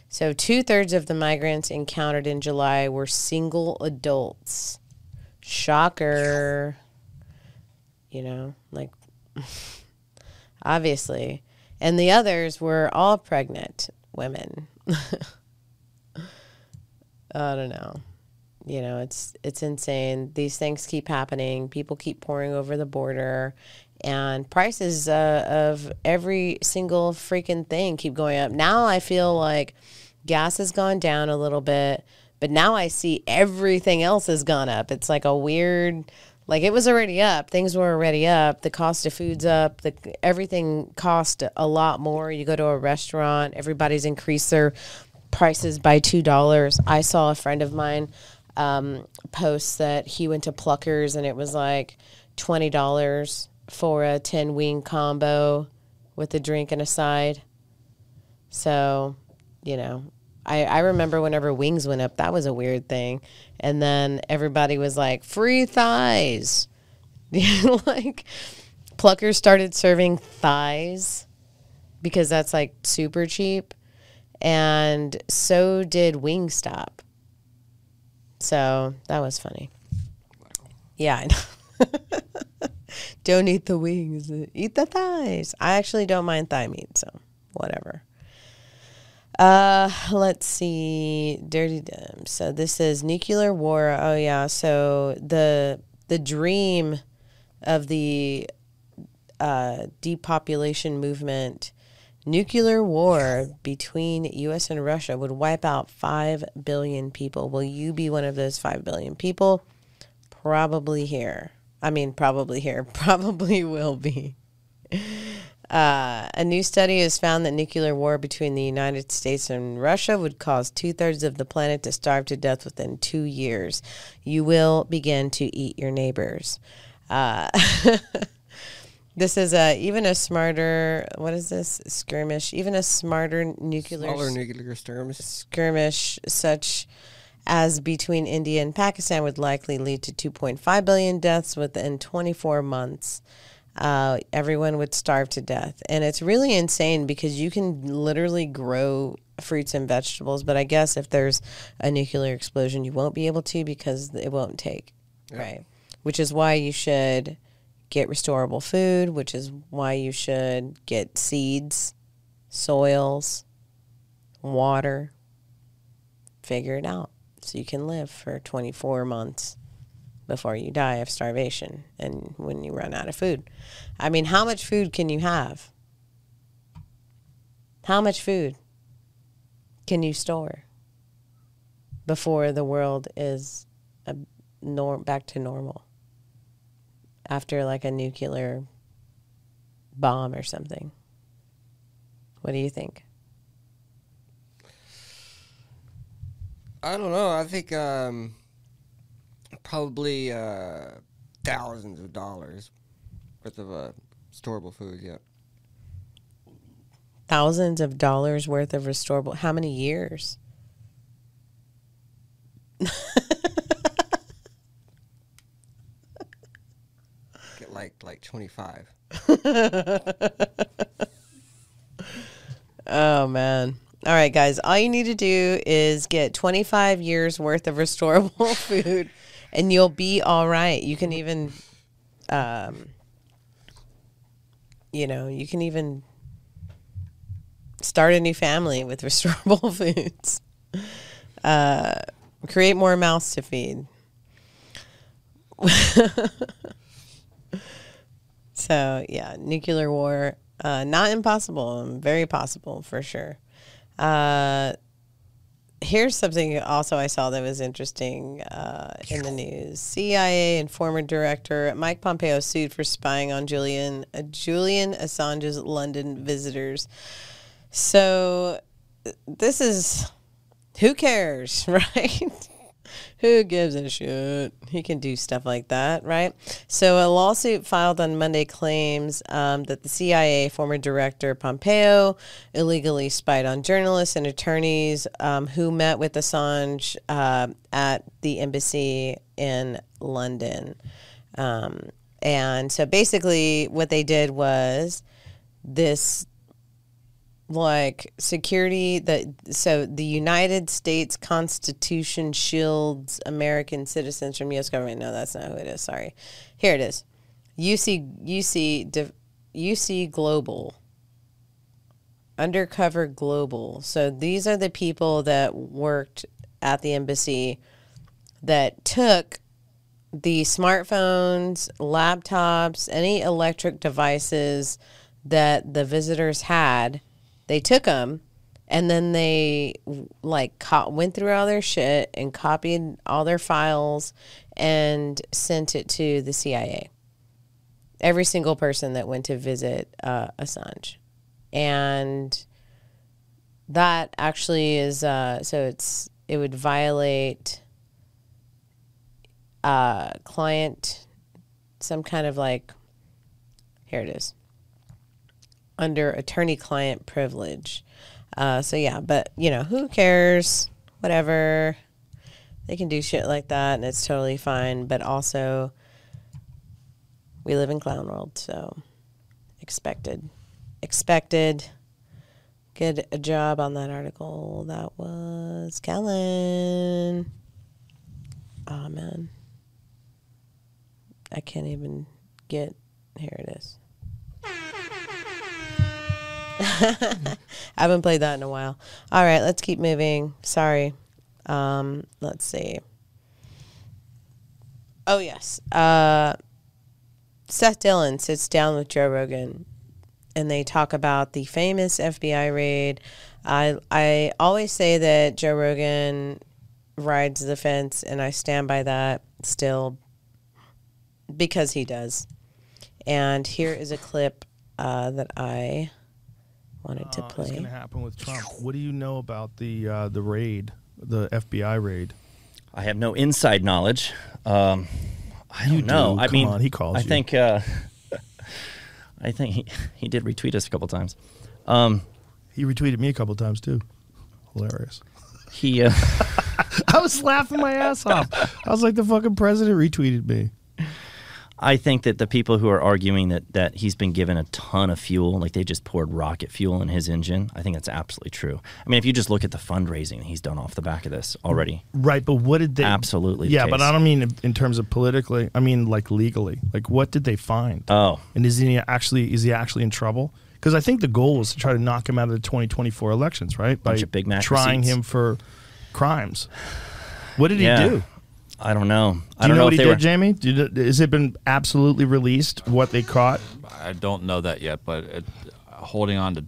So, two thirds of the migrants encountered in July were single adults. Shocker. You know, like *laughs* obviously. And the others were all pregnant women. *laughs* I don't know. You know, it's it's insane. These things keep happening. People keep pouring over the border, and prices uh, of every single freaking thing keep going up. Now I feel like gas has gone down a little bit, but now I see everything else has gone up. It's like a weird like it was already up. Things were already up. The cost of food's up. The everything cost a lot more. You go to a restaurant, everybody's increased their prices by two dollars. I saw a friend of mine um, post that he went to Pluckers and it was like twenty dollars for a ten wing combo with a drink and a side. So, you know, I, I remember whenever wings went up, that was a weird thing. And then everybody was like, free thighs. *laughs* like, Pluckers started serving thighs because that's like super cheap. And so did Wingstop. So that was funny. Yeah, I know. *laughs* don't eat the wings, eat the thighs. I actually don't mind thigh meat, so whatever. Uh, let's see. Dirty Dim. So this is nuclear war. Oh yeah. So the the dream of the uh, depopulation movement, nuclear war between U.S. and Russia would wipe out five billion people. Will you be one of those five billion people? Probably here. I mean, probably here. *laughs* Probably will be. Uh, a new study has found that nuclear war between the United States and Russia would cause two thirds of the planet to starve to death within two years. You will begin to eat your neighbors. Uh, *laughs* this is a even a smarter. What is this skirmish? Even a smarter nuclear Smaller nuclear skirmish. skirmish such as between India and Pakistan would likely lead to 2.5 billion deaths within 24 months. Uh, everyone would starve to death. And it's really insane because you can literally grow fruits and vegetables, but I guess if there's a nuclear explosion, you won't be able to because it won't take, right? Which is why you should get restorable food, which is why you should get seeds, soils, water, figure it out so you can live for 24 months before you die of starvation and when you run out of food. I mean, how much food can you have? How much food can you store before the world is a norm back to normal? After like a nuclear bomb or something. What do you think? I don't know. I think um, probably uh, thousands of dollars worth of uh, storable food. Yeah. Thousands of dollars worth of restorable. How many years? Get like like twenty five. *laughs* Oh man. All right, guys. All you need to do is get 25 years worth of restorable *laughs* food and you'll be all right. You can even um you know, you can even start a new family with *laughs* restorable foods. Uh create more mouths to feed. *laughs* so, yeah, nuclear war uh, not impossible, very possible for sure. Uh, here's something also I saw that was interesting uh, in the news. CIA and former director Mike Pompeo sued for spying on Julian uh, Julian Assange's London visitors. So this is who cares, *laughs* right? Who gives a shit? He can do stuff like that, right? So, a lawsuit filed on Monday claims um, that the CIA former director Pompeo illegally spied on journalists and attorneys um, who met with Assange uh, at the embassy in London. Um, and so, basically, what they did was this like security that so the United States Constitution shields American citizens from U.S. government. No, that's not who it is. Sorry, here it is. UC UC UC Global. Undercover Global. So these are the people that worked at the embassy that took the smartphones, laptops, any electric devices that the visitors had they took them and then they like co- went through all their shit and copied all their files and sent it to the CIA. Every single person that went to visit uh, Assange, and that actually is uh, so it's it would violate uh, client some kind of like here it is under attorney client privilege. Uh, so yeah, but you know, who cares? Whatever. They can do shit like that and it's totally fine. But also, we live in clown world, so expected. Expected. Good job on that article. That was Kellen. Oh man. I can't even get here it is. *laughs* I haven't played that in a while. All right, let's keep moving. Sorry. Um, let's see. Oh yes. Uh, Seth Dillon sits down with Joe Rogan, and they talk about the famous FBI raid. I I always say that Joe Rogan rides the fence, and I stand by that still because he does. And here is a clip uh, that I wanted to uh, play. It's going to happen with Trump. What do you know about the uh, the raid, the FBI raid? I have no inside knowledge. Um, I don't You know. do. I Come mean, on, he calls I you. think. Uh, *laughs* I think he, he did retweet us a couple times. Um, he retweeted me a couple times too. Hilarious. He. Uh, *laughs* I was laughing my ass off. I was like, the fucking president retweeted me. I think that the people who are arguing that, that he's been given a ton of fuel, like they just poured rocket fuel in his engine, I think that's absolutely true. I mean, if you just look at the fundraising he's done off the back of this already, Right, but what did they? Absolutely Yeah, but. I don't mean in, terms of politically. I mean like legally. Like what did they find? Oh. and is he actually is he actually in trouble? Because I think the goal was to try to knock him out of the 2024 elections, right? Bunch of Big Mac trying receipts. him for crimes. What did Yeah. he do? I don't know. Do I you don't know, know, what if he they did, were. Jamie? Did it, has it been absolutely released what they caught? I don't know that yet, but it, holding on to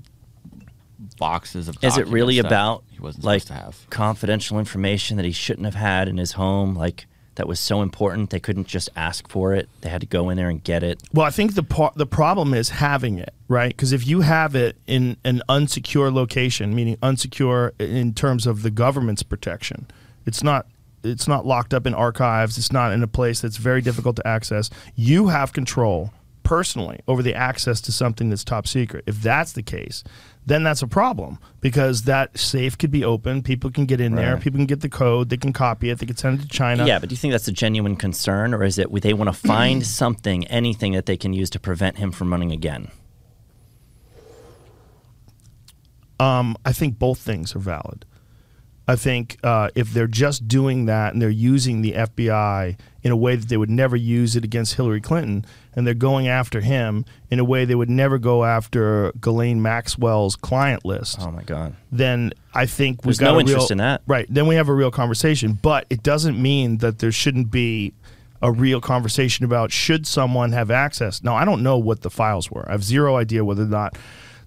boxes of Is it really documents that about he wasn't like supposed to have? confidential information that he shouldn't have had in his home? Like that was so important they couldn't just ask for it; they had to go in there and get it. Well, I think the par- the problem is having it, right? Because if you have it in an unsecure location, meaning unsecure in terms of the government's protection, it's not it's not locked up in archives. It's not in a place that's very difficult to access. You have control personally over the access to something that's top secret. If that's the case, then that's a problem because that safe could be open. People can get in there. People can get the code. They can copy it. They can send it to China. Yeah, but do you think that's a genuine concern, or is it they want *clears throat* to find something, anything that they can use to prevent him from running again? Um, I think both things are valid. I think uh, if they're just doing that and they're using the FBI in a way that they would never use it against Hillary Clinton, and they're going after him in a way they would never go after Ghislaine Maxwell's client list. Oh my God! Then I think we've There's got no a interest real, in that. Right. Then we have a real conversation, but it doesn't mean that there shouldn't be a real conversation about should someone have access. Now, I don't know what the files were. I have zero idea whether or not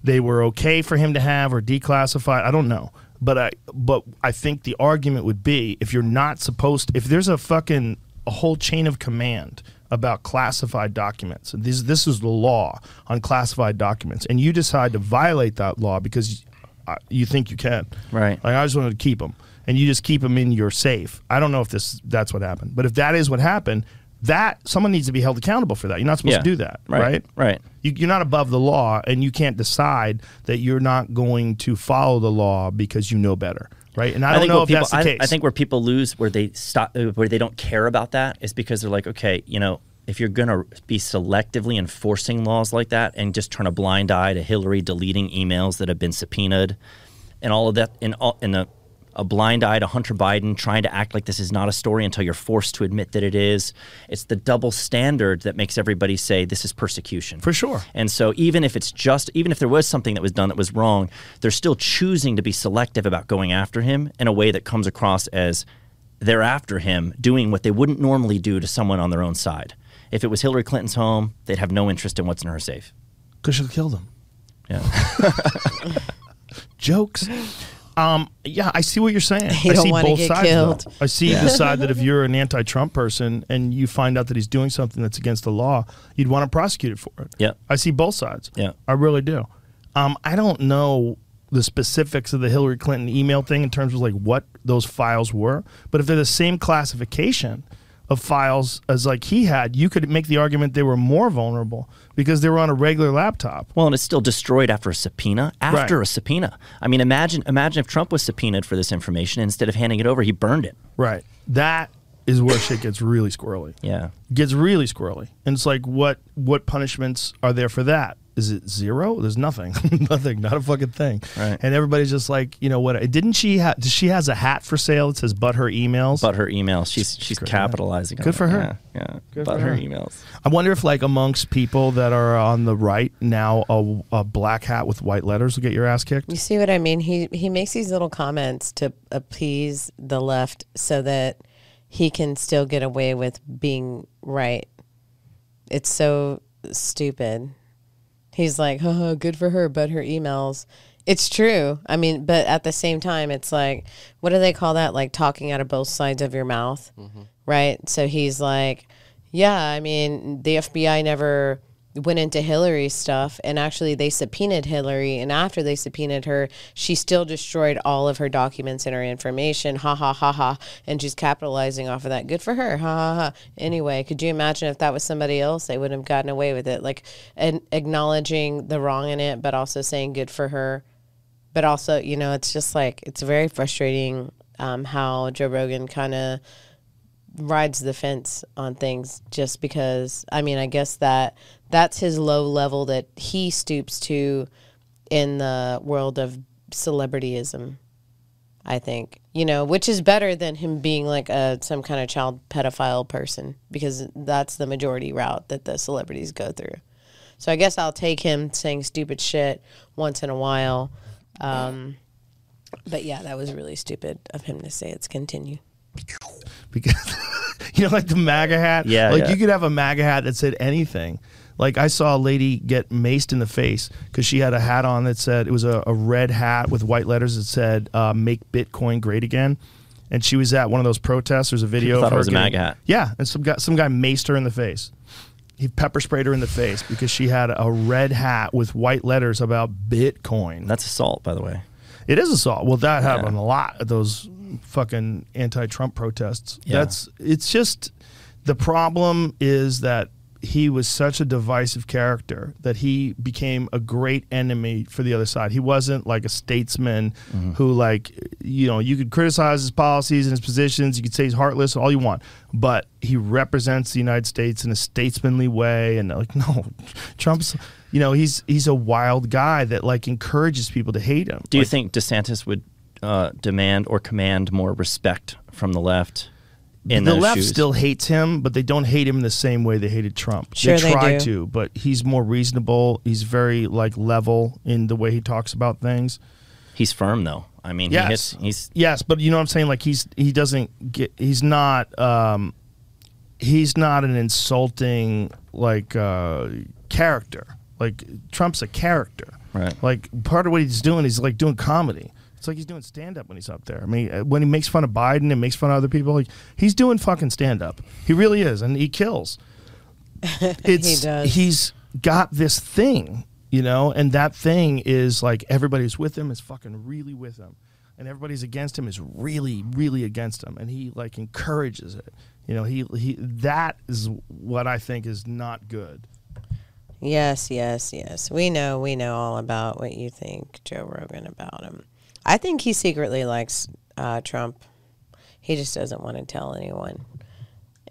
they were okay for him to have or declassified. I don't know. But I but I think the argument would be if you're not supposed if there's a fucking a whole chain of command about classified documents. And this this is the law on classified documents and you decide to violate that law because uh, you think you can. Right. Like I just wanted to keep them, and you just keep them in your safe. I don't know if this that's what happened, but if that is what happened, that someone needs to be held accountable for that. You're not supposed Yeah. to do that, Right. right? Right. You, you're not above the law, and you can't decide that you're not going to follow the law because you know better, right? And I don't think know if people, that's the I, case. I think where people lose, where they stop, where they don't care about that, is because they're like, okay, you know, if you're going to be selectively enforcing laws like that and just turn a blind eye to Hillary deleting emails that have been subpoenaed, and all of that, in all, in the a blind eye to Hunter Biden trying to act like this is not a story until you're forced to admit that it is. It's the double standard that makes everybody say this is persecution. For sure. And so even if it's just even if there was something that was done that was wrong, they're still choosing to be selective about going after him in a way that comes across as they're after him doing what they wouldn't normally do to someone on their own side. If it was Hillary Clinton's home, they'd have no interest in what's in her safe. because she'll kill them. Yeah. *laughs* *laughs* Jokes. Um, yeah, I see what you're saying. *laughs* You I don't see both get sides. killed. though. I see Yeah. the *laughs* side that if you're an anti-Trump person and you find out that he's doing something that's against the law, you'd want to prosecute it for it. Yeah. I see both sides. Yeah. I really do. Um, I don't know the specifics of the Hillary Clinton email thing in terms of like what those files were, but if they're the same classification of files as like he had, you could make the argument they were more vulnerable because they were on a regular laptop. Well, and it's still destroyed after a subpoena. After Right. a subpoena. I mean, imagine imagine if Trump was subpoenaed for this information instead of handing it over, he burned it. Right. That is where shit gets really squirrely. Yeah. Gets really squirrely. And it's like what what punishments are there for that? Is it zero? There's nothing. *laughs* nothing. Not a fucking thing. Right. And everybody's just like, you know what? Didn't she have she has a hat for sale that says but her emails? But her emails, she's she's capitalizing on it. Good it. for her. Yeah. yeah. Good but for her her. emails. I wonder if like amongst people that are on the right now a, a black hat with white letters will get your ass kicked. You see what I mean? He he makes these little comments to appease the left so that he can still get away with being right. It's so stupid. He's like, "Haha, good for her," but her emails. It's true. I mean, but at the same time, it's like, what do they call that? Like talking out of both sides of your mouth, mm-hmm. right? So he's like, yeah, I mean, the FBI never went into Hillary's stuff, and actually they subpoenaed Hillary, and after they subpoenaed her, she still destroyed all of her documents and her information. Ha ha ha ha, and she's capitalizing off of that. Good for her. Ha ha ha. Anyway, could you imagine if that was somebody else, they would have gotten away with it, like and acknowledging the wrong in it, but also saying good for her. But also, you know, it's just like it's very frustrating um, how Joe Rogan kind of rides the fence on things just because I mean I guess that that's his low level that he stoops to in the world of celebrityism. I think you know, which is better than him being like a some kind of child pedophile person because that's the majority route that the celebrities go through. So I guess I'll take him saying stupid shit once in a while. Um, but yeah, that was really stupid of him to say it's continue. Because *laughs* you know, like the MAGA hat. Yeah, like yeah. you could have a MAGA hat that said anything. Like I saw a lady get maced in the face because she had a hat on that said it was a, a red hat with white letters that said uh, "Make Bitcoin Great Again," and she was at one of those protests. There's a video. Of thought it her was a MAGA hat. Yeah, and some guy some guy maced her in the face. He pepper sprayed her in the face because she had a red hat with white letters about Bitcoin. That's assault, by the way. It is assault. Well, that happened a lot at those fucking anti-Trump protests. Yeah. That's it's just the problem is that he was such a divisive character that he became a great enemy for the other side. He wasn't like a statesman mm-hmm. who like you know, you could criticize his policies and his positions, you could say he's heartless, all you want, but he represents the United States in a statesmanly way and like *laughs* no, Trump's you know, he's he's a wild guy that like encourages people to hate him. Do you think DeSantis would uh, demand or command more respect from the left? In the left shoes? still hates him, but they don't hate him the same way they hated Trump. Sure they they try do. to, but he's more reasonable. He's very like level in the way he talks about things. He's firm though. I mean, yes, he hits, he's yes, but you know what I'm saying. Like he's he doesn't get. He's not. um He's not an insulting like uh character. Like Trump's a character. Right. Like part of what he's doing is like doing comedy. It's like he's doing stand up when he's up there. I mean, uh, when he makes fun of Biden and makes fun of other people, like he's doing fucking stand up. He really is, and he kills. *laughs* It's does. he's got this thing, you know, and that thing is like everybody who's with him is fucking really with him, and everybody's against him is really, really against him, and he like encourages it. You know, he he that is what I think is not good. Yes, yes, yes. We know, we know all about what you think, Joe Rogan, about him. I think he secretly likes uh, Trump. He just doesn't want to tell anyone. *laughs*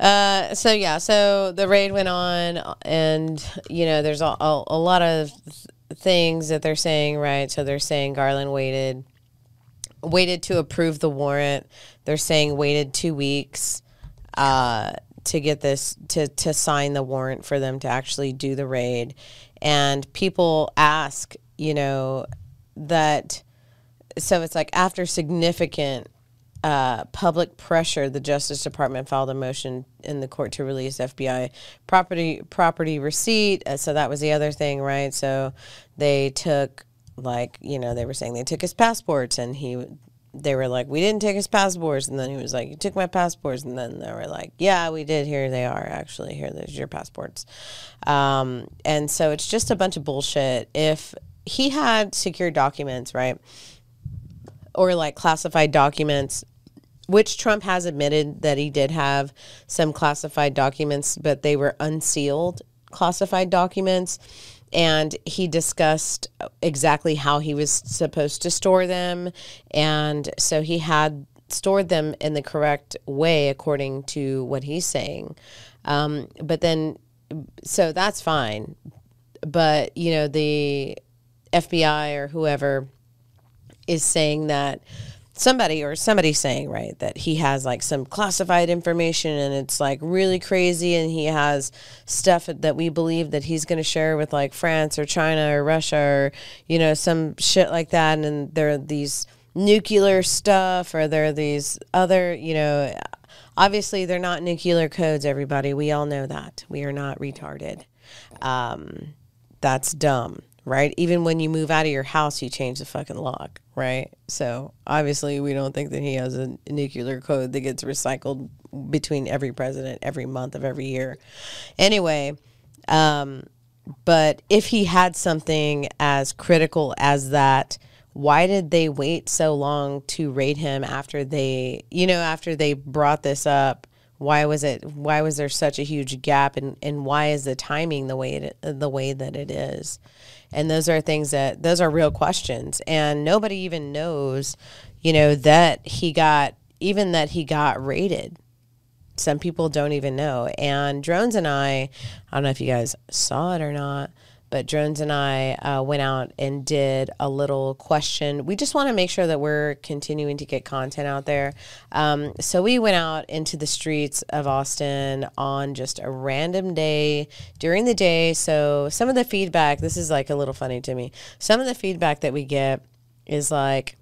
uh, so yeah, so the raid went on, and you know, there's a, a, a lot of th- things that they're saying, right? So they're saying Garland waited, waited to approve the warrant. They're saying waited two weeks uh, to get this to to sign the warrant for them to actually do the raid. And people ask, you know, that so it's like after significant uh, public pressure, the Justice Department filed a motion in the court to release FBI property property receipt. Uh, so that was the other thing, right? So they took like you know they were saying they took his passports, and he they were like we didn't take his passports, and then he was like you took my passports, and then they were like yeah we did. Here they are actually here. There's your passports. Um, and so it's just a bunch of bullshit. If he had secure documents, right? or like classified documents, which Trump has admitted that he did have some classified documents, but they were unsealed classified documents. And he discussed exactly how he was supposed to store them. And so he had stored them in the correct way, according to what he's saying. Um, but then, so that's fine. But, you know, the FBI or whoever is saying that somebody or somebody saying right that he has like some classified information and it's like really crazy and he has stuff that we believe that he's going to share with like France or China or Russia or you know some shit like that. And there are these nuclear stuff or there are these other you know obviously they're not nuclear codes everybody. We all know that. We are not retarded. Um, that's dumb, right? Even when you move out of your house, you change the fucking lock, right? So obviously, we don't think that he has a nuclear code that gets recycled between every president every month of every year. Anyway, um, but if he had something as critical as that, why did they wait so long to raid him after they, you know, after they brought this up? Why was it? Why was there such a huge gap, and, and why is the timing the way it the way that it is? And those are things that those are real questions, and nobody even knows, you know, that he got, even that he got raided. Some people don't even know. And Drones and I, I don't know if you guys saw it or not, but Drones and I uh, went out and did a little question. We just want to make sure that we're continuing to get content out there. Um, so we went out into the streets of Austin on just a random day during the day. So some of the feedback, this is like a little funny to me. Some of the feedback that we get is like,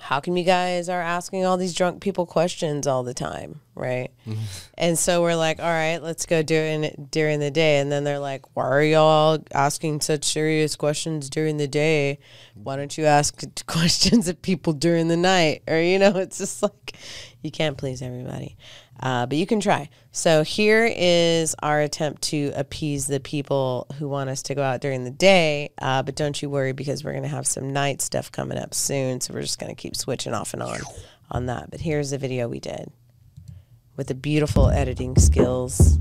how come you guys are asking all these drunk people questions all the time, right? *laughs* and so we're like, all right, let's go during it during the day. And then they're like, why are y'all asking such serious questions during the day? Why don't you ask *laughs* questions of people during the night? Or you know, it's just like you can't please everybody, uh, but you can try. So here is our attempt to appease the people who want us to go out during the day. Uh, but don't you worry because we're going to have some night stuff coming up soon. So we're just going to keep switching off and on on that. But here's the video we did with the beautiful editing skills.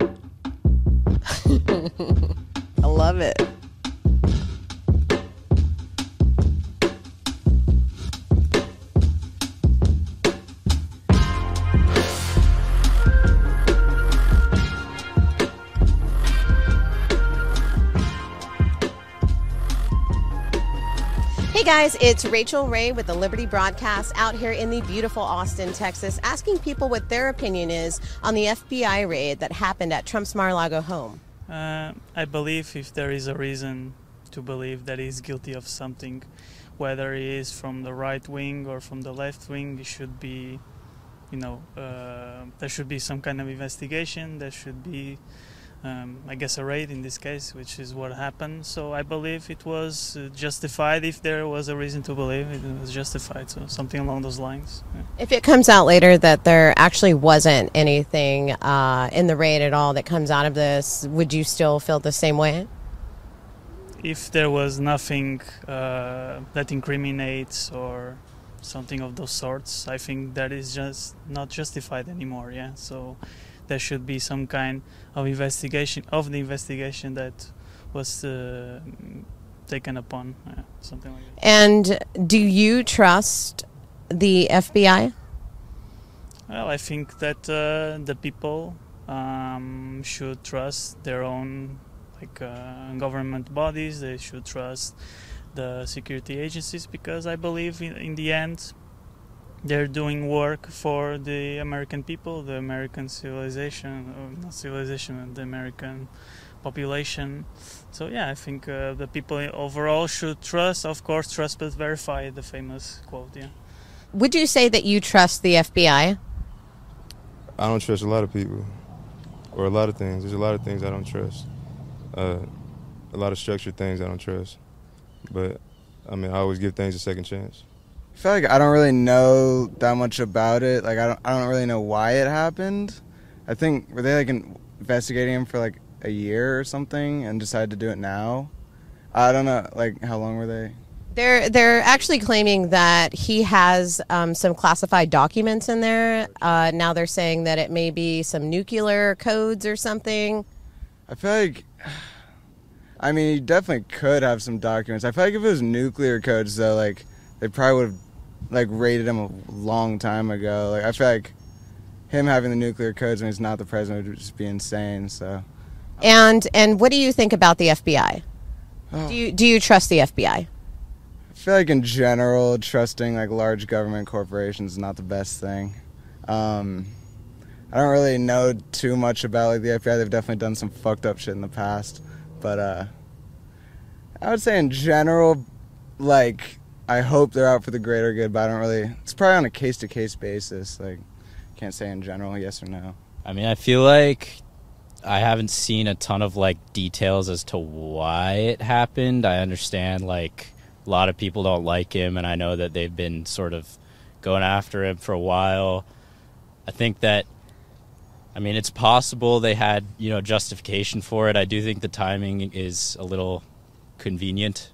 *laughs* I love it. Hey guys, it's Rachel Ray with the Liberty Broadcast out here in the beautiful Austin, Texas, asking people what their opinion is on the FBI raid that happened at Trump's Mar-a-Lago home. Uh, I believe if there is a reason to believe that he's guilty of something, whether he is from the right wing or from the left wing, it should be, you know, uh, there should be some kind of investigation. There should be, um, I guess, a raid in this case, which is what happened. So I believe it was uh, justified. If there was a reason to believe it was justified, so something along those lines. Yeah. If it comes out later that there actually wasn't anything uh, in the raid at all that comes out of this, would you still feel the same way? if there was nothing uh, that incriminates or something of those sorts, I think that is just not justified anymore. Yeah, so there should be some kind of investigation of the investigation that was uh, taken upon, yeah, something like that. And do you trust the FBI? Well, I think that uh, the people um, should trust their own like uh, government bodies. They should trust the security agencies because I believe in, in the end they're doing work for the American people, the American civilization, or not civilization, the American population. So yeah, I think uh, the people overall should trust, of course, trust but verify. The famous quote, yeah. Would you say that you trust the FBI? I don't trust a lot of people, or a lot of things. There's a lot of things I don't trust. Uh, a lot of structured things I don't trust. But I mean, I always give things a second chance. I feel like I don't really know that much about it. Like I don't, I don't really know why it happened. I think were they like investigating him for like a year or something and decided to do it now. I don't know. Like how long were they? They're they're actually claiming that he has um, some classified documents in there. Uh, now they're saying that it may be some nuclear codes or something. I feel like. *sighs* I mean, he definitely could have some documents. I feel like if it was nuclear codes, though, like they probably would have like raided him a long time ago. Like I feel like him having the nuclear codes when he's not the president would just be insane. So And and what do you think about the FBI? Do you do you trust the FBI? I feel like in general, trusting like large government corporations is not the best thing. Um, I don't really know too much about like the FBI. They've definitely done some fucked up shit in the past, but uh, I would say in general, like I hope they're out for the greater good. But I don't really. It's probably on a case to case basis. Like can't say in general yes or no. I mean, I feel like I haven't seen a ton of like details as to why it happened. I understand like a lot of people don't like him, and I know that they've been sort of going after him for a while. I think that, I mean, it's possible they had you know justification for it. I do think the timing is a little convenient,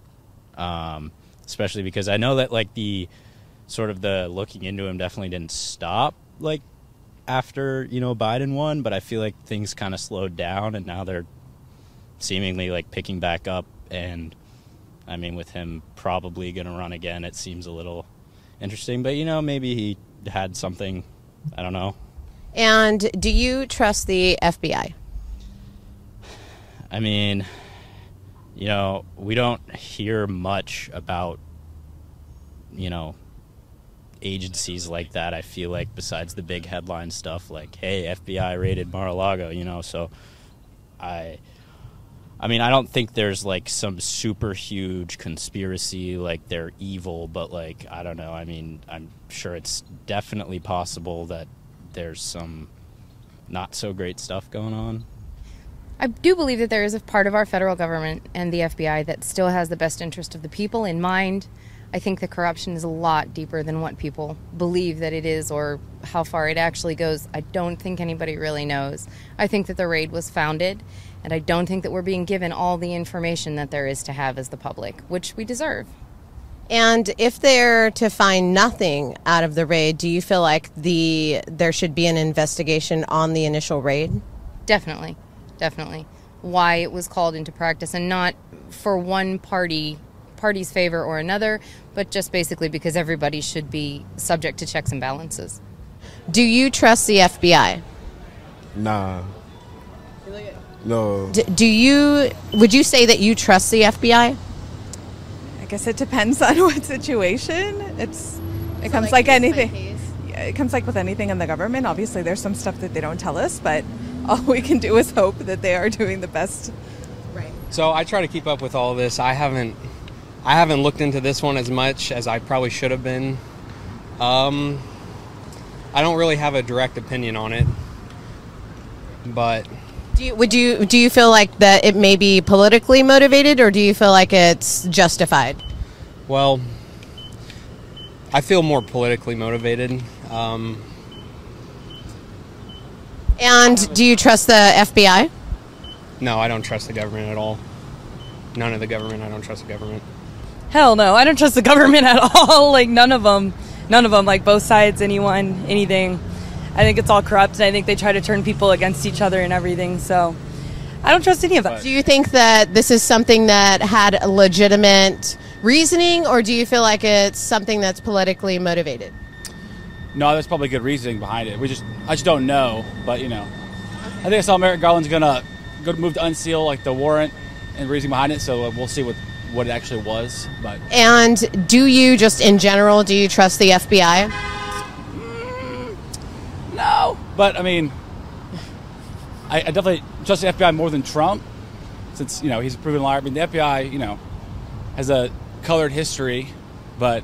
um, especially because I know that like the sort of the looking into him definitely didn't stop like after you know Biden won, but I feel like things kind of slowed down, and now they're seemingly like picking back up. And I mean, with him probably going to run again, it seems a little interesting. But you know, maybe he had something. I don't know. And do you trust the FBI? I mean, you know, we don't hear much about, you know, agencies like that. I feel like besides the big headline stuff, like "Hey, FBI raided Mar-a-Lago," you know. So, I, I mean, I don't think there's like some super huge conspiracy, like they're evil, but like I don't know. I mean, I'm sure it's definitely possible that there's some not so great stuff going on. I do believe that there is a part of our federal government and the FBI that still has the best interest of the people in mind. I think the corruption is a lot deeper than what people believe that it is or how far it actually goes. I don't think anybody really knows. I think that the raid was founded, and I don't think that we're being given all the information that there is to have as the public, which we deserve. And if they're to find nothing out of the raid, do you feel like the there should be an investigation on the initial raid? Definitely, definitely. Why it was called into practice and not for one party party's favor or another, but just basically because everybody should be subject to checks and balances. Do you trust the FBI? Nah. No. D- do you would you say that you trust the FBI? I guess it depends *laughs* on what situation. It's it comes like, anything. Yeah, It comes like with anything in the government. Obviously, there's some stuff that they don't tell us, but all we can do is hope that they are doing the best. Right. So I try to keep up with all this. I haven't I haven't looked into this one as much as I probably should have been. Um, I don't really have a direct opinion on it, but Do you, would you do you feel like that it may be politically motivated, or do you feel like it's justified? well, I feel more politically motivated. Um, And do you trust the FBI? no, I don't trust the government at all. None of the government. I don't trust the government. Hell no, I don't trust the *laughs* government at all. *laughs* like none of them, none of them. Like both sides, anyone, anything. I think it's all corrupt, and I think they try to turn people against each other and everything. So I don't trust any of that. Do you think that this is something that had legitimate reasoning, or do you feel like it's something that's politically motivated? No, there's probably good reasoning behind it. We just, I just don't know. But you know, I think I saw Merrick Garland's gonna go to move to unseal like the warrant and reasoning behind it. So we'll see what what it actually was. But And do you just in general do you trust the FBI? Mm, no. But I mean, I, I definitely trust the FBI more than Trump, since you know he's a proven liar. I mean, the FBI, you know, has a colored history, but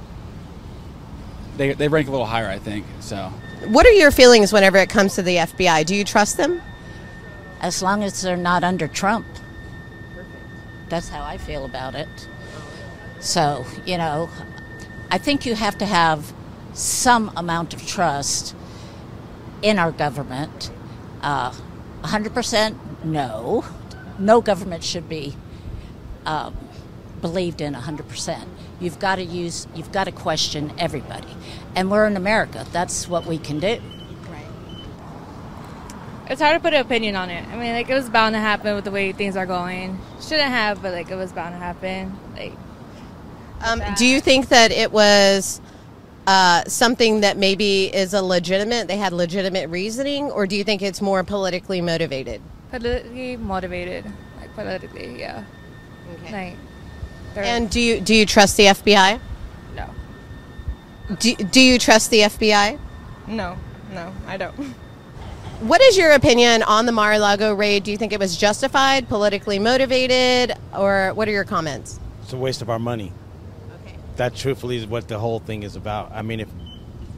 they they rank a little higher, I think. So. What are your feelings whenever it comes to the FBI? Do you trust them? As long as they're not under Trump. That's how I feel about it. So, you know, I think you have to have some amount of trust in our government. Uh, 100% no. No government should be um, believed in 100%. You've got to use, you've got to question everybody. And we're in America. That's what we can do. Right. It's hard to put an opinion on it. I mean, like it was bound to happen with the way things are going. Shouldn't have, but like it was bound to happen. Like, Um, do you think that it was uh, something that maybe is a legitimate? They had legitimate reasoning, or do you think it's more politically motivated? politically motivated, like politically, yeah. Like, they're- And do you do you trust the FBI? No. Do, do you trust the FBI? No, no, I don't. What is your opinion on the Mar-a-Lago raid? Do you think it was justified, politically motivated, or what are your comments? It's a waste of our money. Okay. That truthfully is what the whole thing is about. I mean, if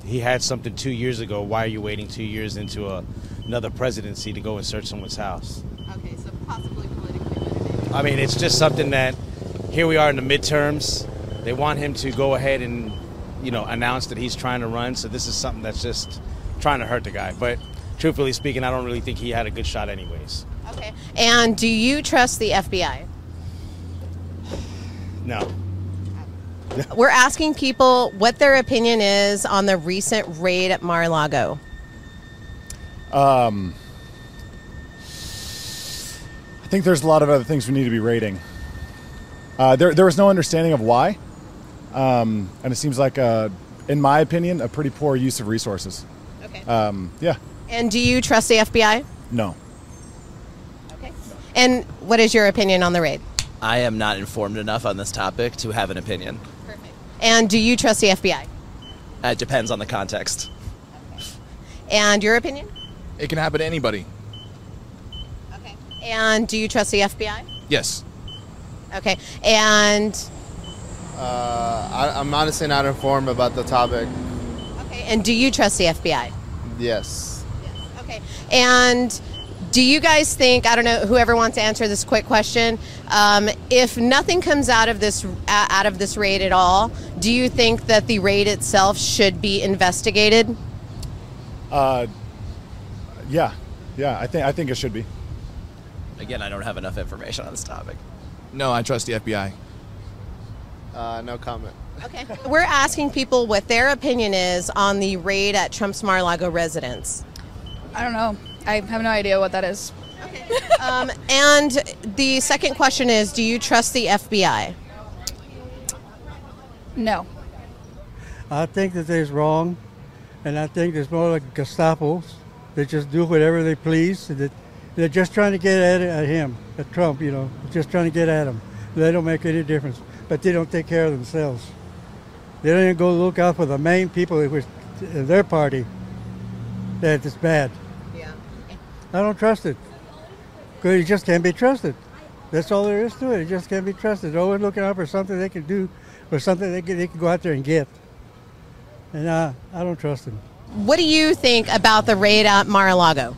he had something two years ago, why are you waiting two years into a, another presidency to go and search someone's house? Okay, so possibly politically motivated. I mean, it's just something that here we are in the midterms. They want him to go ahead and, you know, announce that he's trying to run. So this is something that's just trying to hurt the guy. But truthfully speaking, I don't really think he had a good shot, anyways. Okay. And do you trust the FBI? No. *laughs* We're asking people what their opinion is on the recent raid at Mar-a-Lago. Um, I think there's a lot of other things we need to be rating. Uh, there, there was no understanding of why, um, and it seems like, uh, in my opinion, a pretty poor use of resources. Okay. Um, yeah. And do you trust the FBI? No. Okay. And what is your opinion on the raid? I am not informed enough on this topic to have an opinion. Perfect. And do you trust the FBI? Uh, It depends on the context. Okay. And your opinion? It can happen to anybody. Okay. And do you trust the FBI? Yes. Okay. And Uh, I, I'm honestly not informed about the topic. okay. And do you trust the FBI? Yes. yes. Okay. And do you guys think I don't know whoever wants to answer this quick question? Um, if nothing comes out of this uh, out of this raid at all, do you think that the raid itself should be investigated? Uh, yeah. Yeah. I think I think it should be. Again, I don't have enough information on this topic. No, I trust the FBI. Uh, no comment. Okay. We're asking people what their opinion is on the raid at Trump's Mar-a-Lago residence. I don't know. I have no idea what that is. Um, and the second question is, do you trust the FBI? No. I think that they're wrong, and I think there's more like Gestapos. They just do whatever they please. and That they're just trying to get at, at him, at Trump. You know, just trying to get at him. They don't make any difference, but they don't take care of themselves. They don't even go look out for the main people in their party that is bad. Yeah. I don't trust it. Because it just can't be trusted. That's all there is to it. It just can't be trusted. They're always looking out for something they can do or something they can, they can go out there and get. And uh, I don't trust them. What do you think about the raid at Mar-a-Lago?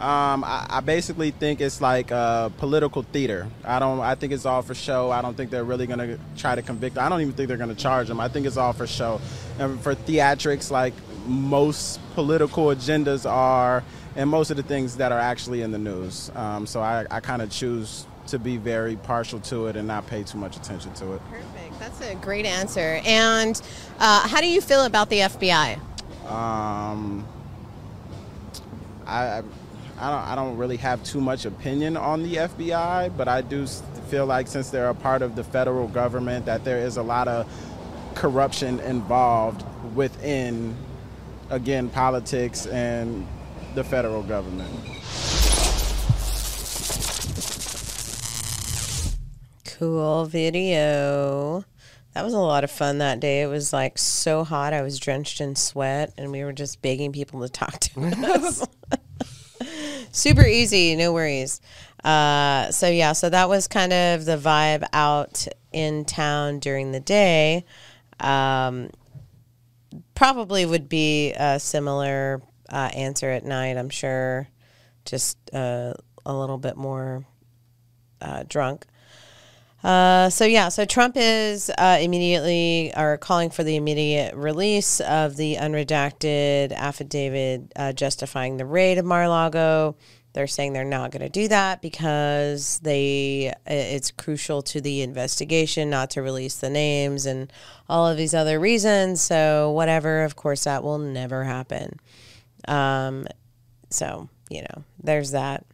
Um, I, I basically think it's like uh, political theater. I don't. I think it's all for show. I don't think they're really going to try to convict. I don't even think they're going to charge them. I think it's all for show and for theatrics, like most political agendas are, and most of the things that are actually in the news. Um, so I, I kind of choose to be very partial to it and not pay too much attention to it. Perfect. That's a great answer. And uh, how do you feel about the FBI? Um, I, I don't, I don't really have too much opinion on the FBI, but I do feel like since they're a part of the federal government, that there is a lot of corruption involved within, again, politics and the federal government. Cool video. That was a lot of fun that day. It was like so hot. I was drenched in sweat, and we were just begging people to talk to *laughs* us. Super easy, no worries. Uh, so, yeah, so that was kind of the vibe out in town during the day. Um, probably would be a similar uh, answer at night, I'm sure. Just uh, a little bit more uh, drunk. Uh, so yeah, so Trump is uh, immediately or calling for the immediate release of the unredacted affidavit uh, justifying the raid of Mar-a-Lago. They're saying they're not going to do that because they it's crucial to the investigation not to release the names and all of these other reasons. So whatever, of course, that will never happen. Um, so you know, there's that.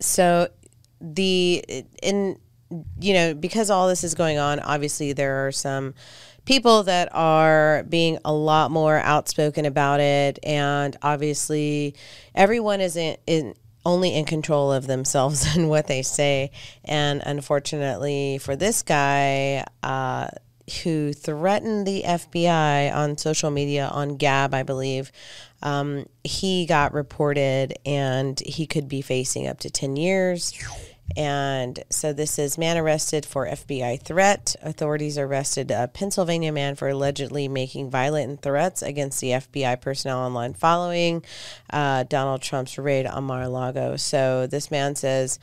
So the in you know because all this is going on obviously there are some people that are being a lot more outspoken about it and obviously everyone is in, only in control of themselves *laughs* and what they say and unfortunately for this guy uh, who threatened the FBI on social media on Gab, I believe. Um, he got reported and he could be facing up to 10 years. And so this is man arrested for FBI threat. Authorities arrested a Pennsylvania man for allegedly making violent threats against the FBI personnel online following uh, Donald Trump's raid on Mar-a-Lago. So this man says,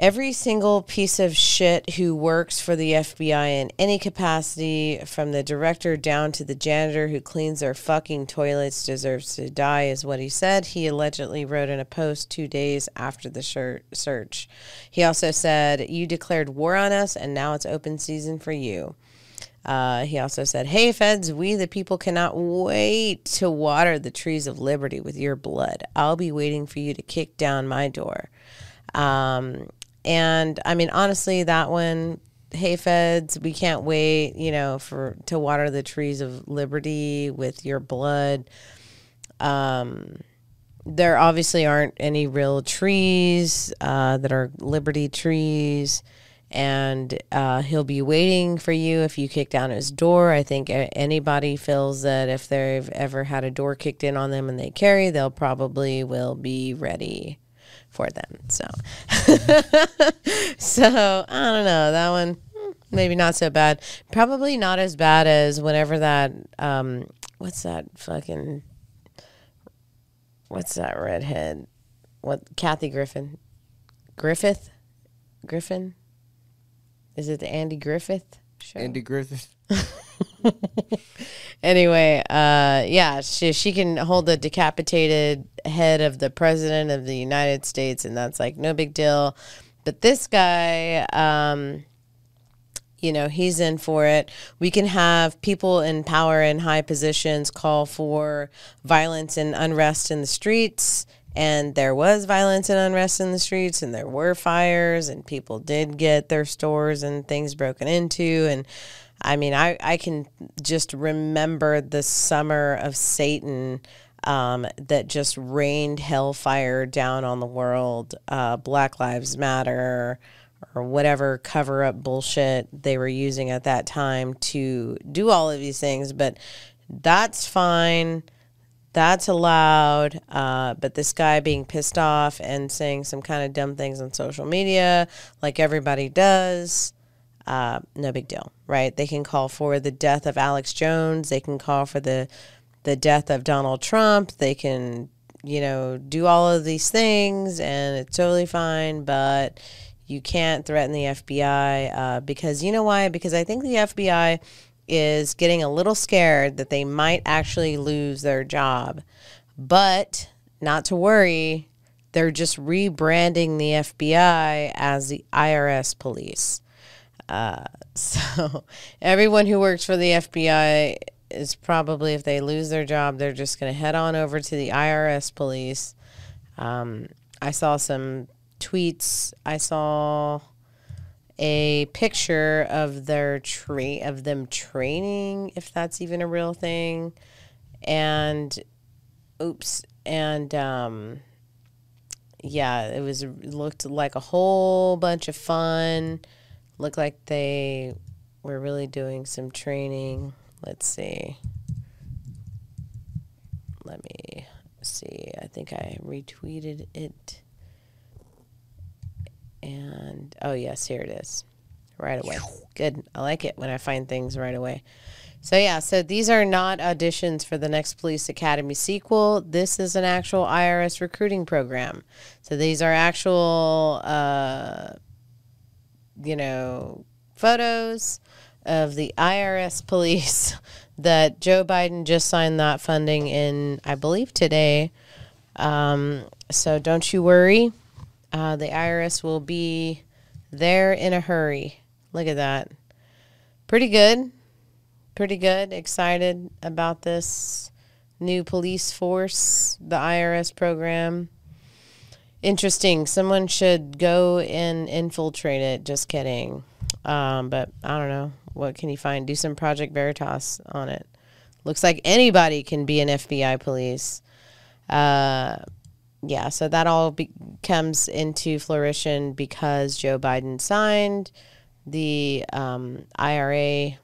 Every single piece of shit who works for the FBI in any capacity, from the director down to the janitor who cleans their fucking toilets, deserves to die, is what he said. He allegedly wrote in a post two days after the shir- search. He also said, You declared war on us, and now it's open season for you. Uh, he also said, Hey, feds, we the people cannot wait to water the trees of liberty with your blood. I'll be waiting for you to kick down my door. Um, and I mean, honestly, that one, hey feds, we can't wait, you know, for to water the trees of liberty with your blood. Um, there obviously aren't any real trees uh, that are liberty trees and uh, he'll be waiting for you if you kick down his door. I think anybody feels that if they've ever had a door kicked in on them and they carry, they'll probably will be ready for them. So, *laughs* so I don't know that one. hmm, Maybe not so bad. Probably not as bad as whenever that um, what's that fucking what's that redhead? What Kathy Griffin? Griffith? Griffin? Is it the Andy Griffith show? Andy Griffith. *laughs* anyway, uh, yeah, she she can hold the decapitated head of the president of the United States, and that's like no big deal. But this guy, um, you know, he's in for it. We can have people in power and high positions call for violence and unrest in the streets. And there was violence and unrest in the streets, and there were fires, and people did get their stores and things broken into. And I mean, I, I can just remember the summer of Satan um, that just rained hellfire down on the world. Uh, Black Lives Matter, or whatever cover up bullshit they were using at that time to do all of these things. But that's fine. That's allowed. Uh, but this guy being pissed off and saying some kind of dumb things on social media, like everybody does, uh, no big deal, right? They can call for the death of Alex Jones. They can call for the the death of Donald Trump. They can, you know, do all of these things, and it's totally fine. But you can't threaten the FBI uh, because you know why? Because I think the FBI is getting a little scared that they might actually lose their job. But not to worry, they're just rebranding the FBI as the IRS police. Uh, *laughs* so everyone who works for the FBI is probably, if they lose their job, they're just going to head on over to the IRS police. Um, I saw some tweets. I saw a picture of their tra- of them training, if that's even a real thing, and oops, and um, yeah, it was looked like a whole bunch of fun. Looked like they were really doing some training. Let's see. Let me see. I think I retweeted it. And oh yes, here it is. Right away. Good. I like it when I find things right away. So yeah, so these are not auditions for the next Police Academy sequel. This is an actual IRS recruiting program. So these are actual uh you know, photos of the IRS *laughs* police that Joe Biden just signed that funding in, I believe, today. Um, so don't you worry. Uh, the IRS will be there in a hurry. Look at that. Pretty good. Pretty good. Excited about this new police force, the IRS program. Interesting. Someone should go and infiltrate it. Just kidding. Um, but I don't know. What can you find? Do some Project Veritas on it. Looks like anybody can be an FBI police. Uh, yeah, so that all be- comes into flourishing because Joe Biden signed the um, IRA,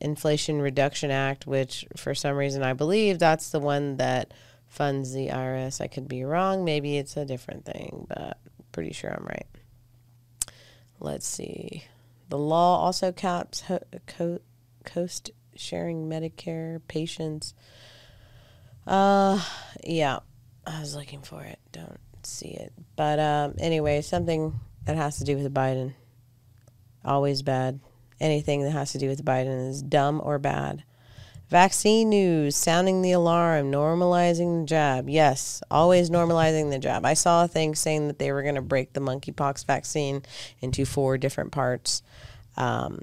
Inflation Reduction Act, which for some reason I believe that's the one that funds the IRS. I could be wrong. Maybe it's a different thing, but pretty sure I'm right. Let's see. The law also caps ho- co- coast sharing Medicare patients. Uh, yeah, I was looking for it. Don't see it. But um, anyway, something that has to do with Biden. Always bad. Anything that has to do with Biden is dumb or bad. Vaccine news, sounding the alarm, normalizing the jab. Yes, always normalizing the jab. I saw a thing saying that they were going to break the monkeypox vaccine into four different parts. Um,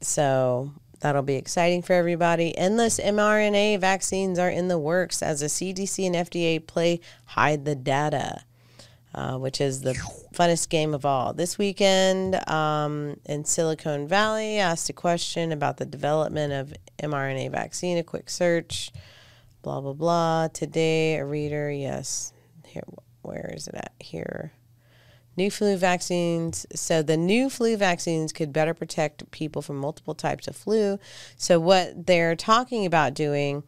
so that'll be exciting for everybody. Endless mRNA vaccines are in the works as the CDC and FDA play hide the data. Uh, which is the funnest game of all. This weekend um, in Silicon Valley, asked a question about the development of mRNA vaccine. A quick search, blah blah blah. Today, a reader, yes. Here, where is it at? Here. New flu vaccines. So the new flu vaccines could better protect people from multiple types of flu. So what they're talking about doing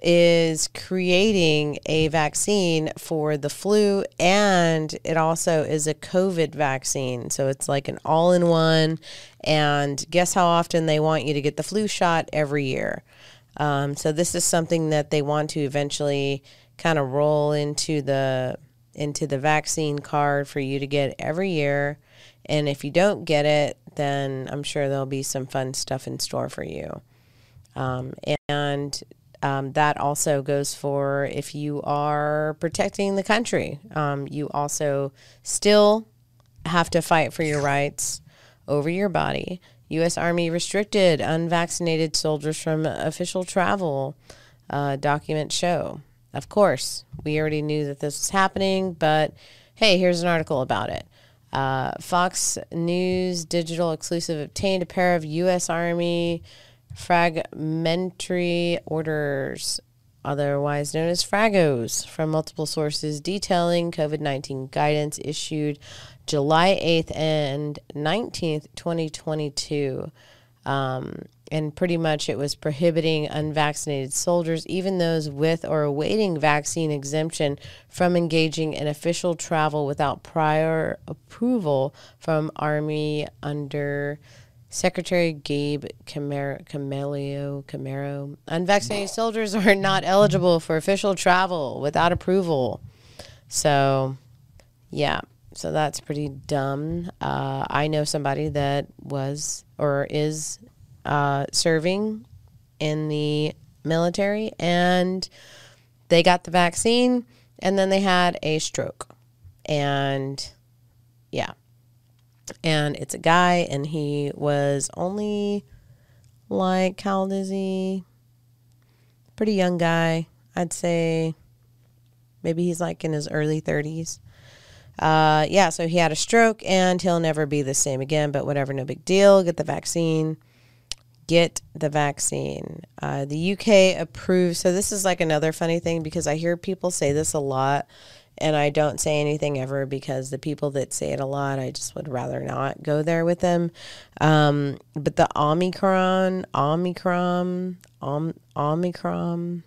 is creating a vaccine for the flu and it also is a COVID vaccine. So it's like an all in one. And guess how often they want you to get the flu shot every year? Um, so this is something that they want to eventually kind of roll into the into the vaccine card for you to get every year. And if you don't get it, then I'm sure there'll be some fun stuff in store for you. Um, and um, that also goes for if you are protecting the country. Um, you also still have to fight for your rights over your body. U.S. Army restricted unvaccinated soldiers from official travel, uh, documents show. Of course, we already knew that this was happening, but hey, here's an article about it. Uh, Fox News Digital exclusive obtained a pair of U.S. Army fragmentary orders, otherwise known as Fragos, from multiple sources detailing COVID 19 guidance issued July 8th and 19th, 2022. Um, and pretty much it was prohibiting unvaccinated soldiers, even those with or awaiting vaccine exemption, from engaging in official travel without prior approval from Army under Secretary Gabe Camaro, Camelio Camaro. Unvaccinated soldiers are not eligible for official travel without approval. So, yeah, so that's pretty dumb. Uh, I know somebody that was or is uh, serving in the military and they got the vaccine and then they had a stroke. And yeah. And it's a guy and he was only like, how old is he? Pretty young guy. I'd say maybe he's like in his early 30s. Uh, yeah, so he had a stroke and he'll never be the same again, but whatever, no big deal. Get the vaccine get the vaccine. Uh, the UK approves. So this is like another funny thing because I hear people say this a lot, and I don't say anything ever because the people that say it a lot, I just would rather not go there with them. Um, but the Omicron, Omicron, Om, Omicron.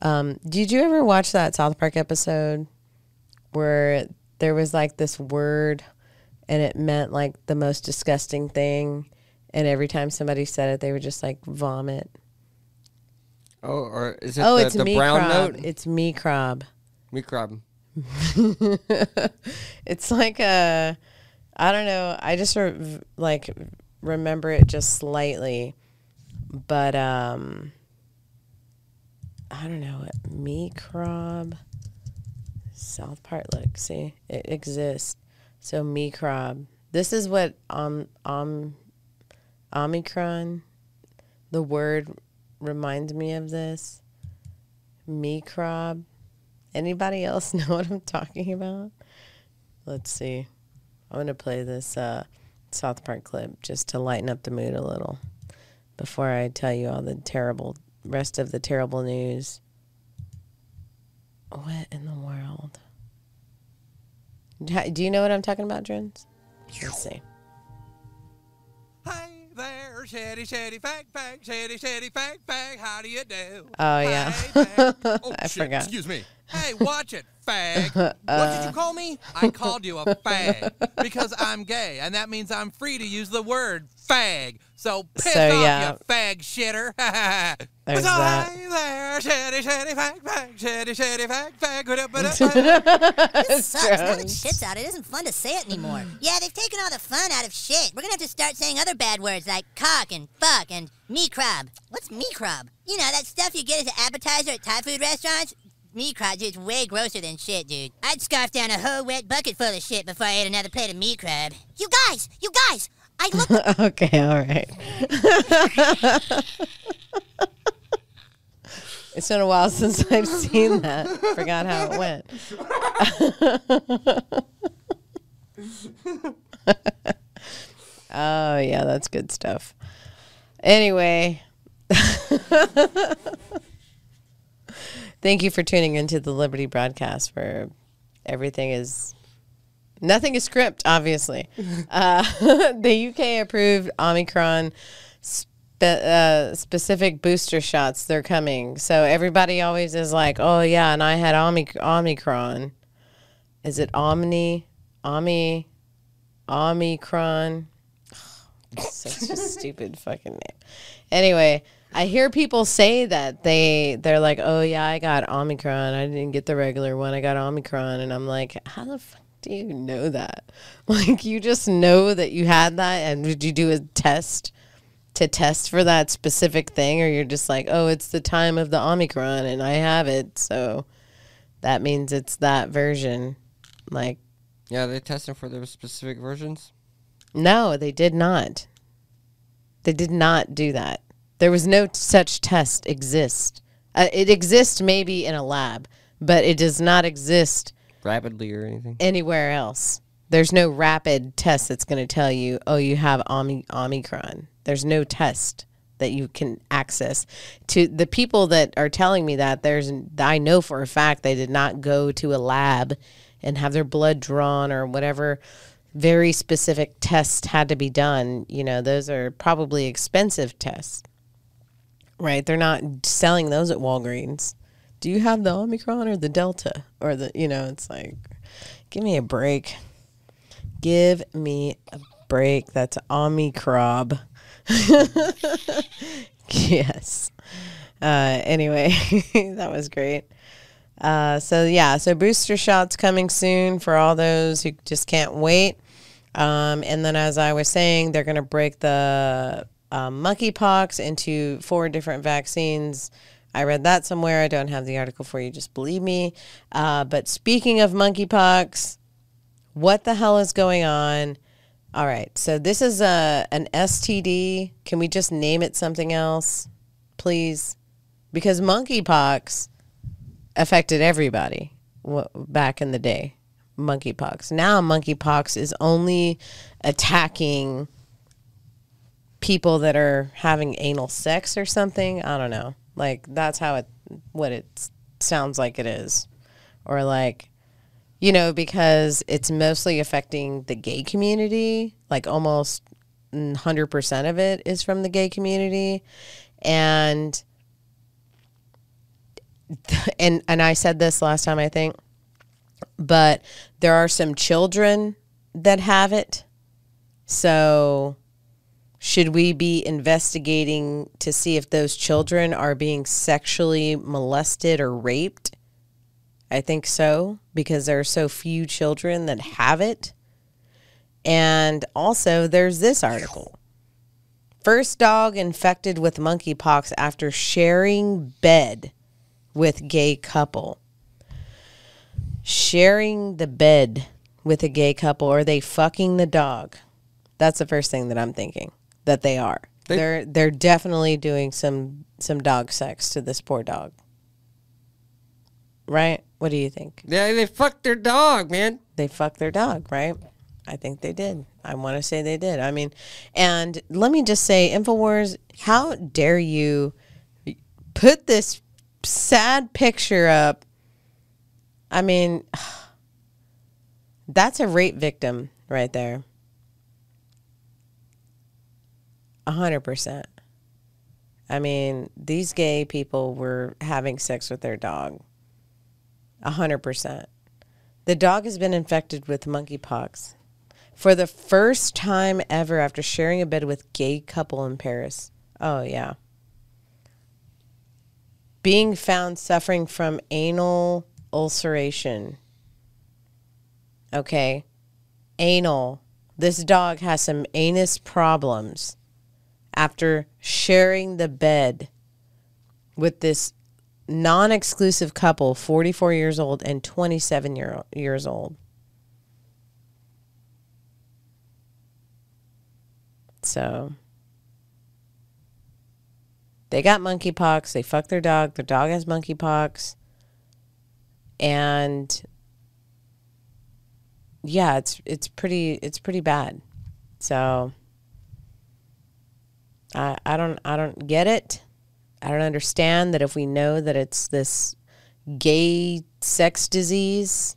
Um, did you ever watch that South Park episode where there was like this word and it meant like the most disgusting thing? and every time somebody said it, they were just like vomit. Oh, or is it oh, the, it's the me brown crab. note? It's mee krob. *laughs* It's like a, I don't know. I just re- like remember it just slightly, but um, I don't know. Mee krob. South Park. Look, see, it exists. So mee krob. This is what um um Omicron, the word reminds me of this. Microb. Anybody else *laughs* know what I'm talking about? Let's see. I'm going to play this uh, South Park clip just to lighten up the mood a little before I tell you all the terrible rest of the terrible news. What in the world? Do you know what I'm talking about, Drins? Let's see Hey there, shitty, shitty, fact, fact, shitty, shitty, fact, fact. How do you do? Oh yeah, *laughs* oh, I shit, forgot. Excuse me. Hey, watch it, fag. *laughs* Uh, what did you call me? I called you a fag because I'm gay, and that means I'm free to use the word fag. So piss So, off, yeah. you fag shitter. *laughs* There's so that. hey there, shitty, shitty, fag, fag, shitty, shitty, fag, fag. This sucks. Now that shit's out, it isn't fun to say it anymore. Yeah, they've taken all the fun out of shit. We're gonna have to start saying other bad words like cock and fuck and mee krob. What's mee krob? You know, that stuff you get as an appetizer at Thai food restaurants? Mee krob is way grosser than shit, dude. I'd scarf down a whole wet bucket full of shit before I ate another plate of mee krob. You guys! You guys! I looked *laughs* okay, all right. It's been a while since I've seen that. Forgot how it went. oh yeah, that's good stuff. Anyway, *laughs* thank you for tuning into the Liberty broadcast where everything is nothing is script obviously. *laughs* Uh, *laughs* the uk approved omicron spe- uh, specific booster shots. They're coming. So everybody always is like oh yeah and i had Omic- omicron. Is it omni omi omicron? *sighs* Such a *laughs* stupid fucking name. Anyway I hear people say that they they're like, "Oh yeah, I got Omicron. I didn't get the regular one. I got Omicron." And I'm like, "How the fuck do you know that? *laughs* Like you just know that you had that and did you do a test to test for that specific thing or you're just like, "Oh, it's the time of the Omicron and I have it." So that means it's that version. Like Yeah, they testing for their specific versions. no, they did not. They did not do that. There was no such test exist. Uh, it exists maybe in a lab, but it does not exist Rapidly or anything. anywhere else. There's no rapid test that's going to tell you, oh, you have Omi- Omicron. There's no test that you can access. To the people that are telling me that, there's I know for a fact they did not go to a lab and have their blood drawn or whatever very specific tests had to be done. You know, those are probably expensive tests. Right? They're not selling those at Walgreens. Do you have the Omicron or the Delta? Or the, you know, it's like, give me a break. Give me a break. That's Omicron. *laughs* yes. Uh, anyway, *laughs* that was great. Uh, so yeah, so booster shots coming soon for all those who just can't wait. Um, and then, as I was saying, they're going to break the um, monkeypox into four different vaccines. I read that somewhere. I don't have the article for you. Just believe me. Uh, but speaking of monkeypox, what the hell is going on? All right, so this is a an STD. Can we just name it something else, please? Because monkeypox affected everybody back in the day. Monkeypox. Now monkeypox is only attacking people that are having anal sex or something. I don't know. Like that's how it what it sounds like it is. Or like you know because it's mostly affecting the gay community, like almost 100% of it is from the gay community and *laughs* and and I said this last time I think but there are some children that have it. So should we be investigating to see if those children are being sexually molested or raped? I think so because there are so few children that have it. And also there's this article. First dog infected with monkeypox after sharing bed with gay couple sharing the bed with a gay couple are they fucking the dog that's the first thing that i'm thinking that they are. They- they, are they're definitely doing some some dog sex to this poor dog. Right? What do you think? Yeah, they fucked their dog, man. they fucked their dog right? I think they did. I want to say they did. I mean and let me just say infowars how dare you put this sad picture up? I mean, *sighs* that's a rape victim right there. A hundred percent. I mean, these gay people were having sex with their dog. A hundred percent. The dog has been infected with monkeypox for the first time ever after sharing a bed with gay couple in Paris. Oh yeah. Being found suffering from anal ulceration. Okay. Anal. This dog has some anus problems after sharing the bed with this non exclusive couple, 44 years old and 27 year, years old. So, they got monkeypox. They fucked their dog. Their dog has monkeypox. And yeah, it's it's pretty it's pretty bad. So I I don't I don't get it. I don't understand that if we know that it's this gay sex disease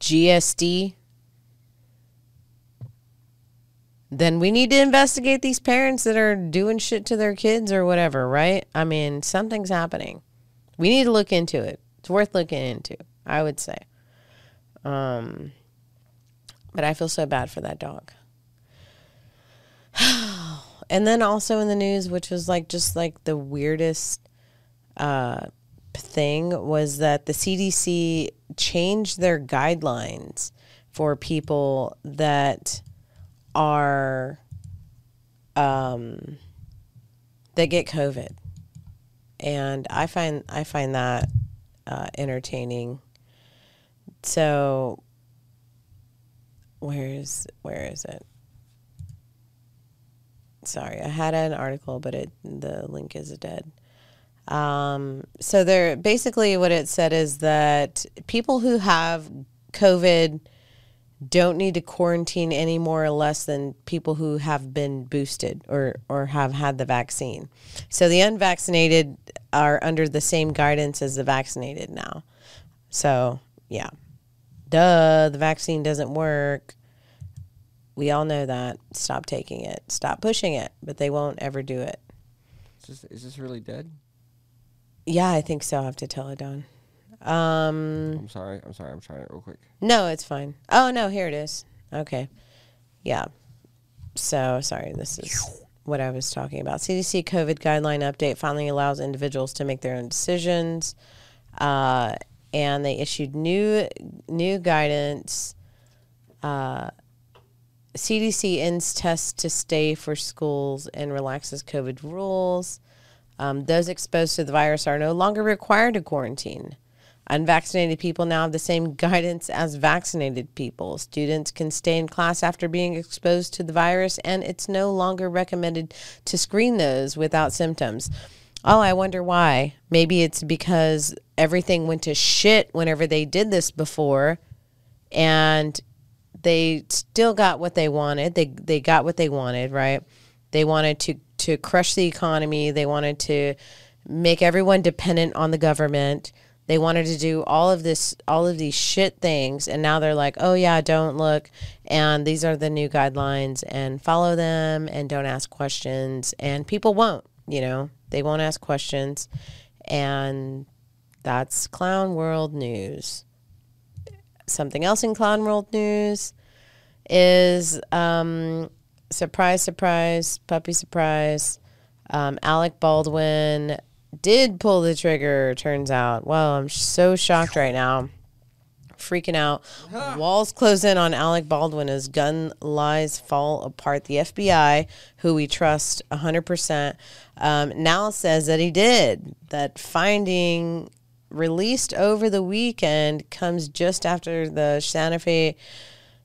GSD then we need to investigate these parents that are doing shit to their kids or whatever, right? I mean, something's happening. We need to look into it. It's worth looking into, I would say. Um, but I feel so bad for that dog. *gasps* and then also in the news, which was like just like the weirdest uh, thing, was that the CDC changed their guidelines for people that are um, that get COVID, and I find I find that uh, entertaining. So, where's where is it? Sorry, I had an article, but it the link is dead. Um, so there, basically, what it said is that people who have COVID don't need to quarantine any more or less than people who have been boosted or or have had the vaccine. So the unvaccinated are under the same guidance as the vaccinated now. So, yeah. Duh, the vaccine doesn't work. We all know that. Stop taking it. Stop pushing it, but they won't ever do it. Is this, is this really dead? Yeah, I think so. I have to tell it, Don. Um, I'm sorry. I'm sorry. I'm trying it real quick. No, it's fine. Oh no, here it is. Okay. Yeah. So sorry, this is what I was talking about. CDC COVID guideline update finally allows individuals to make their own decisions. Uh, and they issued new new guidance. Uh, CDC ends tests to stay for schools and relaxes COVID rules. Um, those exposed to the virus are no longer required to quarantine. Unvaccinated people now have the same *laughs* guidance as vaccinated people. Students can stay in class after being exposed to the virus, and it's no longer recommended to screen those without symptoms. Oh, I wonder why. Maybe it's because everything went to shit whenever they did this before, and they still got what they wanted. They they got what they wanted, right? They wanted to to crush the economy. They wanted to make everyone dependent on the government. They wanted to do all of this, all of these shit things, and now they're like, "Oh yeah, don't look." And these are the new guidelines, and follow them, and don't ask questions. And people won't, you know, they won't ask questions, and that's clown world news. Something else in clown world news is um, surprise, surprise, puppy surprise. Um, Alec Baldwin did pull the trigger, turns out. Well, I'm so shocked right now. Freaking out. *gasps* Walls close in on Alec Baldwin as gun lies fall apart. The FBI, who we trust 100%, um, now says that he did. That finding released over the weekend comes just after the Santa Fe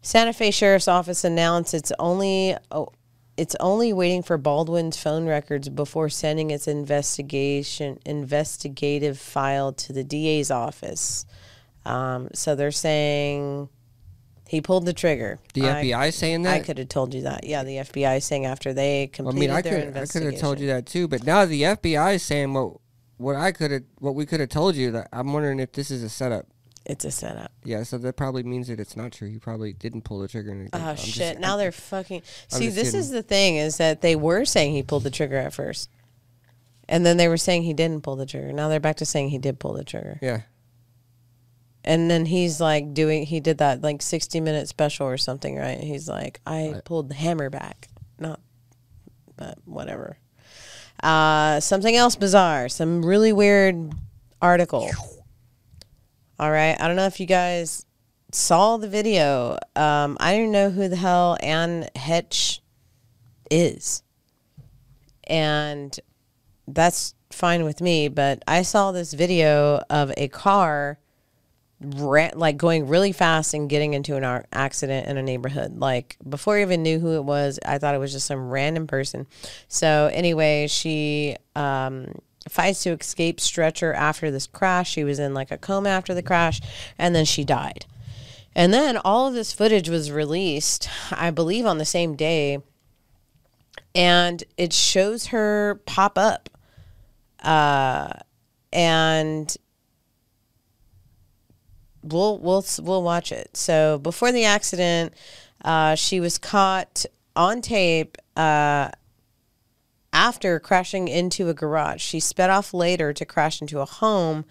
Santa Fe Sheriff's Office announced it's only oh, it's only waiting for Baldwin's phone records before sending its investigation investigative file to the DA's office. Um, so they're saying he pulled the trigger. The FBI saying that? I could have told you that. Yeah, the FBI saying after they I completed mean, I their could I could have told you that too, but now the FBI is saying what what I could have what we could have told you. That I'm wondering if this is a setup. It's a setup. Yeah, so that probably means that it's not true. He probably didn't pull the trigger. And Oh I'm just- shit! now they're *laughs* fucking. I'm See, this kidding. is the thing: is that they were saying he pulled the trigger at first, and then they were saying he didn't pull the trigger. Now they're back to saying he did pull the trigger. Yeah. And then he's like doing. He did that like sixty minute special or something, right? He's like, I pulled the hammer back, not, but whatever. Uh, something else bizarre. Some really weird article. All right. I don't know if you guys saw the video. Um, I don't know who the hell Anne Heche is. And that's fine with me, but I saw this video of a car like going really fast and getting into an accident in a neighborhood. Like before I even knew who it was, I thought it was just some random person. So anyway, she um, fights to escape stretcher after this crash. She was in like a coma after the crash, and then she died. And then all of this footage was released, I believe, on the same day, and it shows her pop up, uh, and we'll we'll we'll watch it. So before the accident, uh, she was caught on tape uh, after crashing into a garage. She sped off later to crash into a home,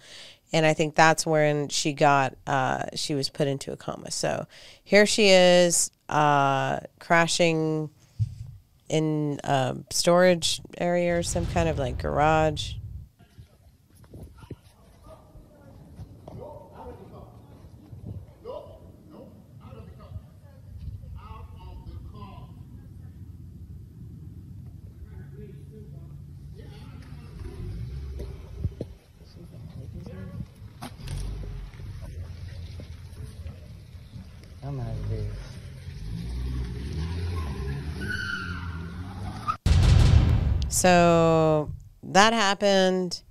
and I think that's when she got uh, she was put into a coma. So here she is uh, crashing in a storage area or some kind of like garage. So that happened.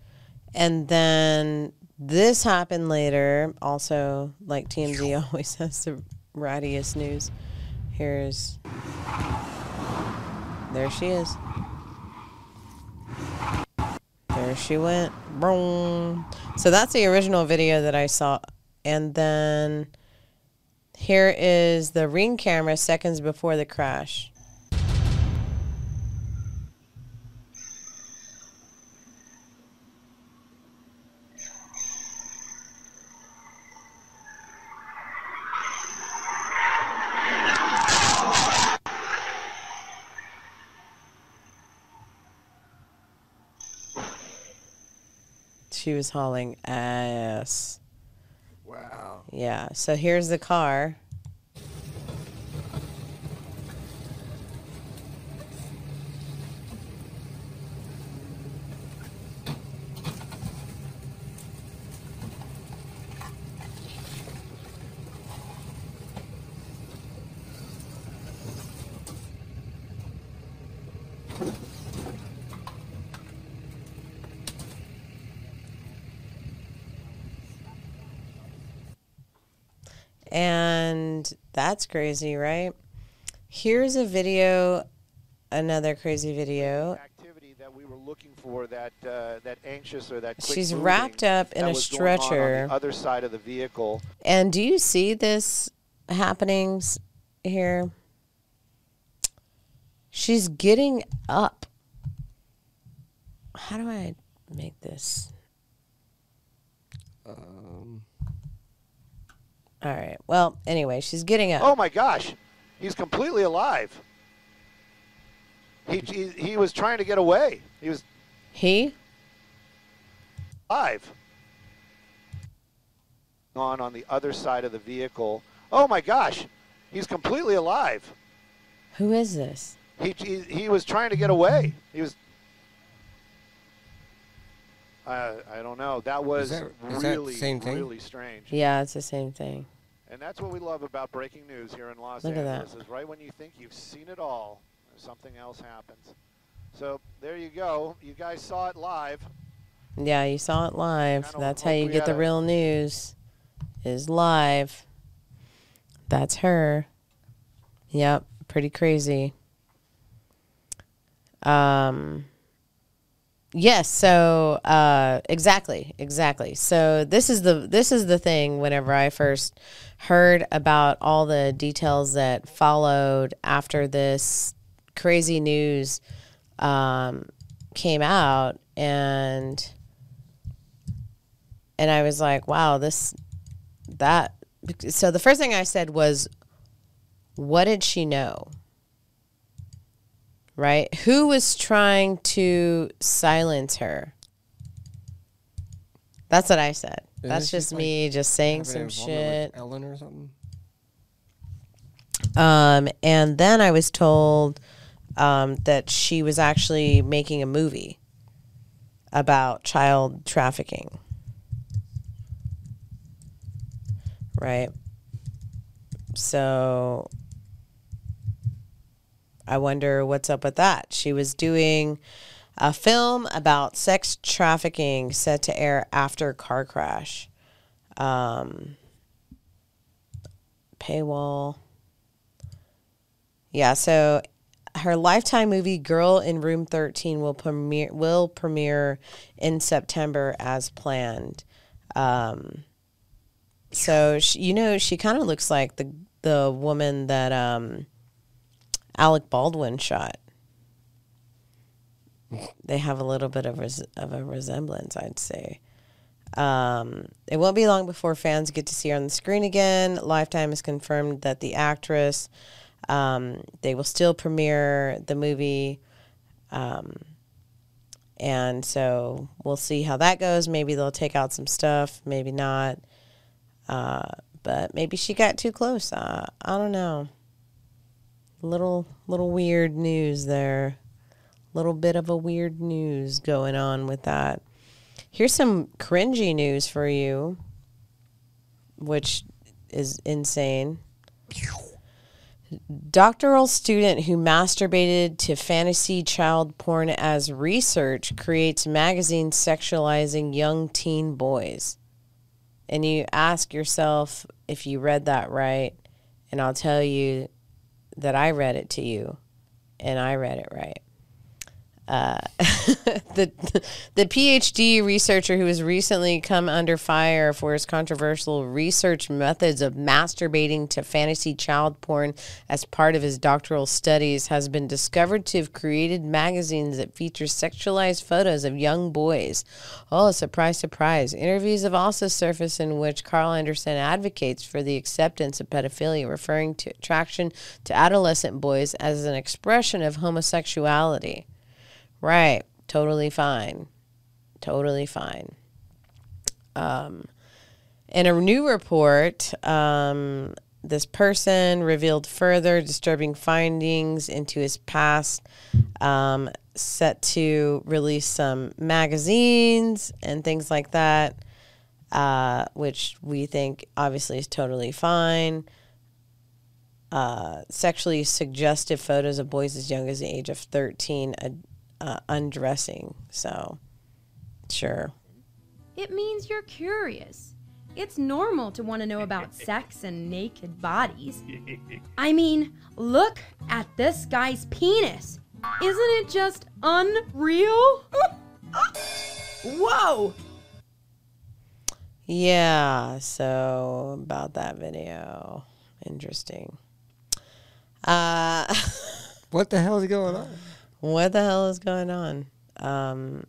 And then this happened later. Also, like TMZ always *laughs* has the rattiest news. Here's. There she is. There she went. Boom. So that's the original video that I saw. And then here is the ring camera seconds before the crash. She was hauling ass. Wow. Yeah. So here's the car. And that's crazy, right? Here's a video, another crazy video. that we were looking for that uh, that anxious or that quick She's wrapped up in a going on on stretcher. the other side of the vehicle. And do you see this happenings here? She's getting up. How do I make this? Um, All right. Well, anyway, she's getting up. Oh my gosh, he's completely alive. He, he he was trying to get away. He was He? alive. On on the other side of the vehicle. Oh my gosh, he's completely alive. Who is this? He he, he was trying to get away. He was. Uh, I don't know. That was that- is that really same thing? really strange. Yeah, it's the same thing. And that's what we love about breaking news here in Los Look at that. Angeles. Is right when you think you've seen it all, something else happens. So there you go. You guys saw it live. Yeah, you saw it live. Kinda That's how you get the real news. Is live. That's her. Yep, pretty crazy. Um Yes, so uh exactly, exactly. So this is the this is the thing whenever I first heard about all the details that followed after this crazy news um came out and and I was like, wow, this that so the first thing I said was what did she know? Right? Who was trying to silence her? That's what I said. Isn't That's just like, me just saying some shit. Ellen or something. Um, and then I was told um, that she was actually making a movie about child trafficking. right? So I wonder what's up with that. She was doing a film about sex trafficking set to air after car crash. Um, paywall. Yeah, so her lifetime movie Girl in Room 13 will premiere will premiere in September as planned. Um, so she, you know she kind of looks like the the woman that um, Alec Baldwin shot. They have a little bit of res- of a resemblance, I'd say. Um, it won't be long before fans get to see her on the screen again. Lifetime has confirmed that the actress, um, they will still premiere the movie. Um, and so we'll see how that goes. Maybe they'll take out some stuff, maybe not. Uh, but maybe she got too close. Uh, I don't know. Little little weird news there. Little bit of a weird news going on with that. Here's some cringy news for you, which is insane. Doctoral student who masturbated to fantasy child porn as research creates magazine sexualizing young teen boys. And you ask yourself if you read that right, and I'll tell you that I read it to you, and I read it right. *laughs* The the PhD researcher who has recently come under fire for his controversial research methods of masturbating to fantasy child porn as part of his doctoral studies has been discovered to have created magazines that feature sexualized photos of young boys. Oh, surprise, surprise. Interviews have also surfaced in which Karl Andersson advocates for the acceptance of pedophilia, referring to attraction to adolescent boys as an expression of homosexuality. Right. Totally fine. Totally fine. Um, in a new report, um, this person revealed further disturbing findings into his past, um, set to release some magazines and things like that, uh, which we think obviously is totally fine. Uh, sexually suggestive photos of boys as young as the age of 13, uh, uh, undressing. So, sure. It means you're curious. It's normal to want to know about *laughs* sex and naked bodies. *laughs* I mean, look at this guy's penis. Isn't it just unreal? Whoa! Yeah, so about that video. Interesting. Uh, *laughs* what the hell is going on? What the hell is going on? Um,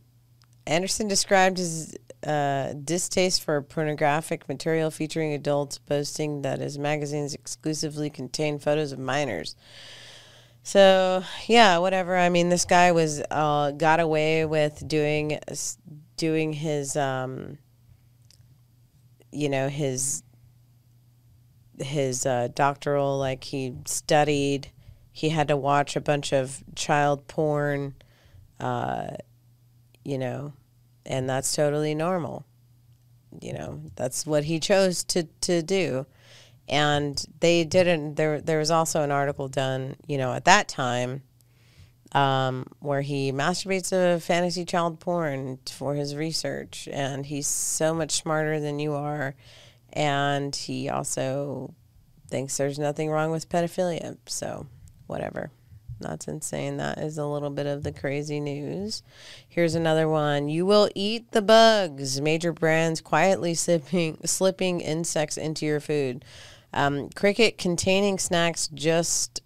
Andersson described his uh, distaste for pornographic material featuring adults, boasting that his magazines exclusively contain photos of minors. So yeah, whatever. I mean, this guy was uh, got away with doing doing his, um, you know, his his uh, doctoral. Like he studied he had to watch a bunch of child porn, uh, you know, and that's totally normal. You know, that's what he chose to, to do. And they didn't, there, there was also an article done, you know, at that time um, where he masturbates to fantasy child porn for his research. And he's so much smarter than you are. And he also thinks there's nothing wrong with pedophilia. So whatever. That's insane. That is a little bit of the crazy news. Here's another one. You will eat the bugs. Major brands quietly slipping slipping insects into your food. Um, cricket containing snacks just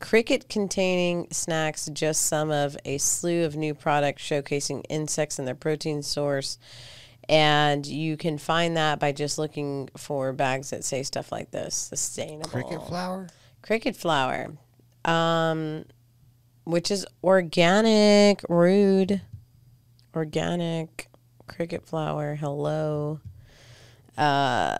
cricket containing snacks just some of a slew of new products showcasing insects and their protein source. And you can find that by just looking for bags that say stuff like this sustainable. Cricket flour? Cricket flour um, which is organic, rude, organic cricket flour. Hello. Uh,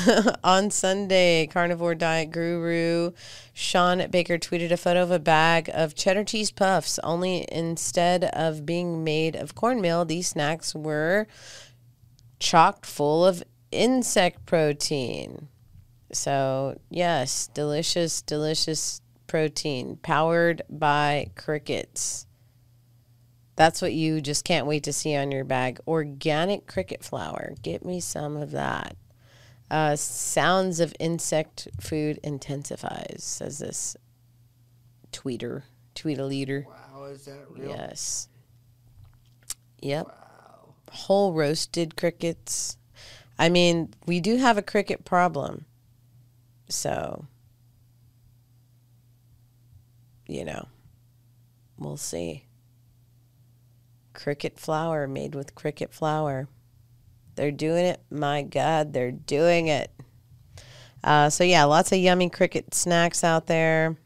*laughs* on Sunday, carnivore diet guru Shawn Baker tweeted a photo of a bag of cheddar cheese puffs. Only instead of being made of cornmeal, these snacks were chocked full of insect protein. So, yes, delicious, delicious protein powered by crickets. That's what you just can't wait to see on your bag. Organic cricket flour. Get me some of that. Uh, sounds of insect food intensifies, says this tweeter, tweet a leader. Wow, is that real? Yes. Yep. Wow. Whole roasted crickets. I mean, we do have a cricket problem. So, you know, we'll see. Cricket flour made with cricket flour. They're doing it. My God, they're doing it. Uh, so, yeah, lots of yummy cricket snacks out there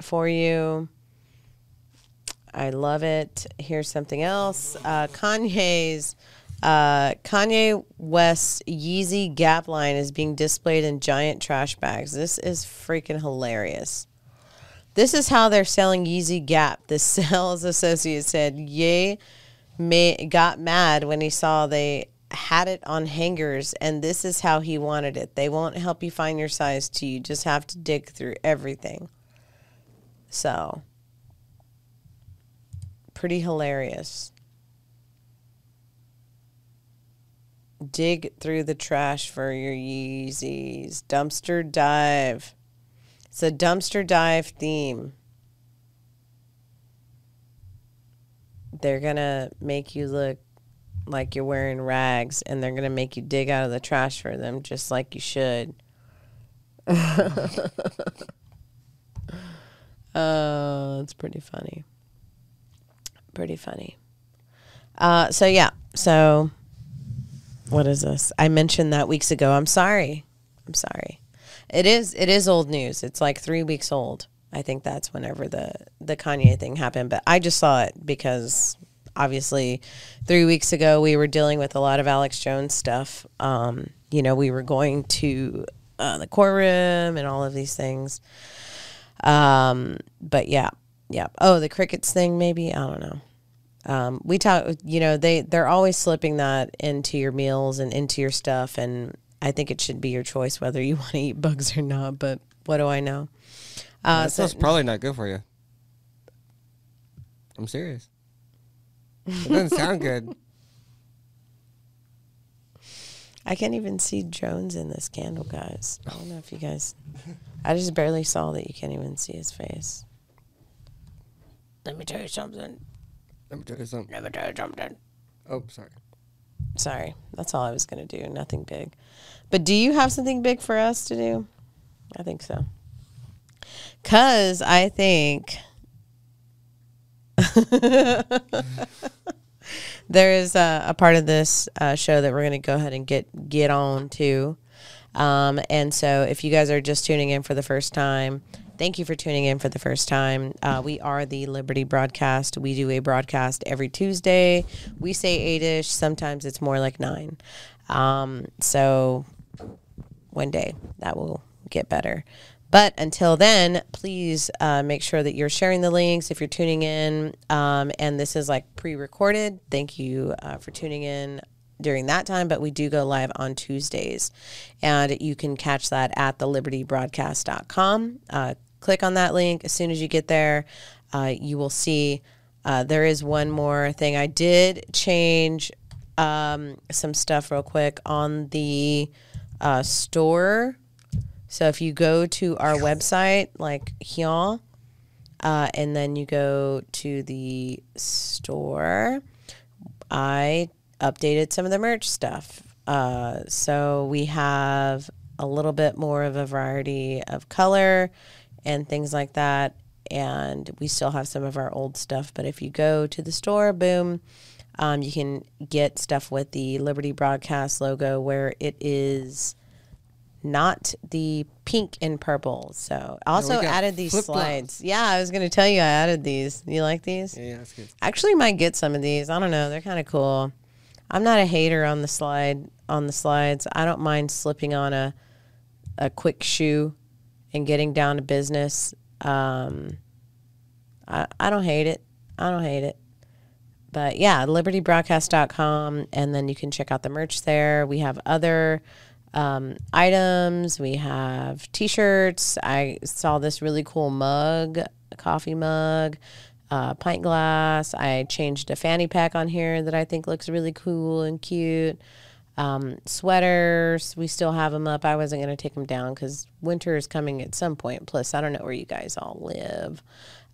for you. I love it. Here's something else. Uh, Kanye's uh, Kanye West's Yeezy Gap line is being displayed in giant trash bags. This is freaking hilarious. This is how they're selling Yeezy Gap. The *laughs* sales associate said Ye may, got mad when he saw they had it on hangers, and this is how he wanted it. They won't help you find your size too. You just have to dig through everything. So, pretty hilarious. Dig through the trash for your Yeezys. Dumpster dive. It's a dumpster dive theme. They're going to make you look like you're wearing rags and they're going to make you dig out of the trash for them just like you should. *laughs* Oh, it's pretty funny. Pretty funny. Uh, so yeah, so what is this? I mentioned that weeks ago. I'm sorry. I'm sorry. It is it is old news. It's like three weeks old. I think that's whenever the the Kanye thing happened. But I just saw it because obviously three weeks ago we were dealing with a lot of Alex Jones stuff. Um, you know, we were going to uh, the courtroom and all of these things. Um, but yeah, yeah. Oh, the crickets thing, maybe. I don't know. Um, we talk, you know, they, they're always slipping that into your meals and into your stuff. And I think it should be your choice whether you *laughs* want to eat bugs or not. But what do I know? Uh, that stuff's probably not good for you. I'm serious. It doesn't *laughs* sound good. I can't even see Jones in this candle, guys. I don't know if you guys. *laughs* I just barely saw that you can't even see his face. Let me tell you something. Let me tell you something. Let me tell you something. Oh, sorry. Sorry. That's all I was going to do. Nothing big. But do you have something big for us to do? I think so. Because I think *laughs* there is a, a, part of this uh, show that we're going to go ahead and get get on to. Um, and so, if you guys are just tuning in for the first time, thank you for tuning in for the first time. Uh, we are the Liberty Broadcast. We do a broadcast every Tuesday. We say eight ish. Sometimes it's more like nine. Um, so, one day that will get better. But until then, please uh, make sure that you're sharing the links if you're tuning in. Um, and this is like pre recorded. Thank you uh, for tuning in during that time, but we do go live on Tuesdays. And you can catch that at thelibertybroadcast.com. Uh, click on that link. As soon as you get there, uh, you will see uh, there is one more thing. I did change um, some stuff real quick on the uh, store so if you go to our website, like here, uh, and then you go to the store, I updated some of the merch stuff. Uh, so we have a little bit more of a variety of color and things like that. And we still have some of our old stuff. But if you go to the store, boom, um, you can get stuff with the Liberty Broadcast logo where it is not the pink and purple. So I also got added these slides. Yeah, I was going to tell you I added these. You like these? Yeah, yeah, that's good. Actually, might get some of these. I don't know. They're kind of cool. I'm not a hater on the slide on the slides. I don't mind slipping on a a quick shoe and getting down to business. Um, I I don't hate it. I don't hate it. But yeah, libertybroadcast.com and then you can check out the merch there. We have other um, items. We have T-shirts. I saw this really cool mug, coffee mug, uh, pint glass. I changed a fanny pack on here that I think looks really cool and cute. Um, sweaters, we still have them up. I wasn't going to take them down because winter is coming at some point. Plus, I don't know where you guys all live.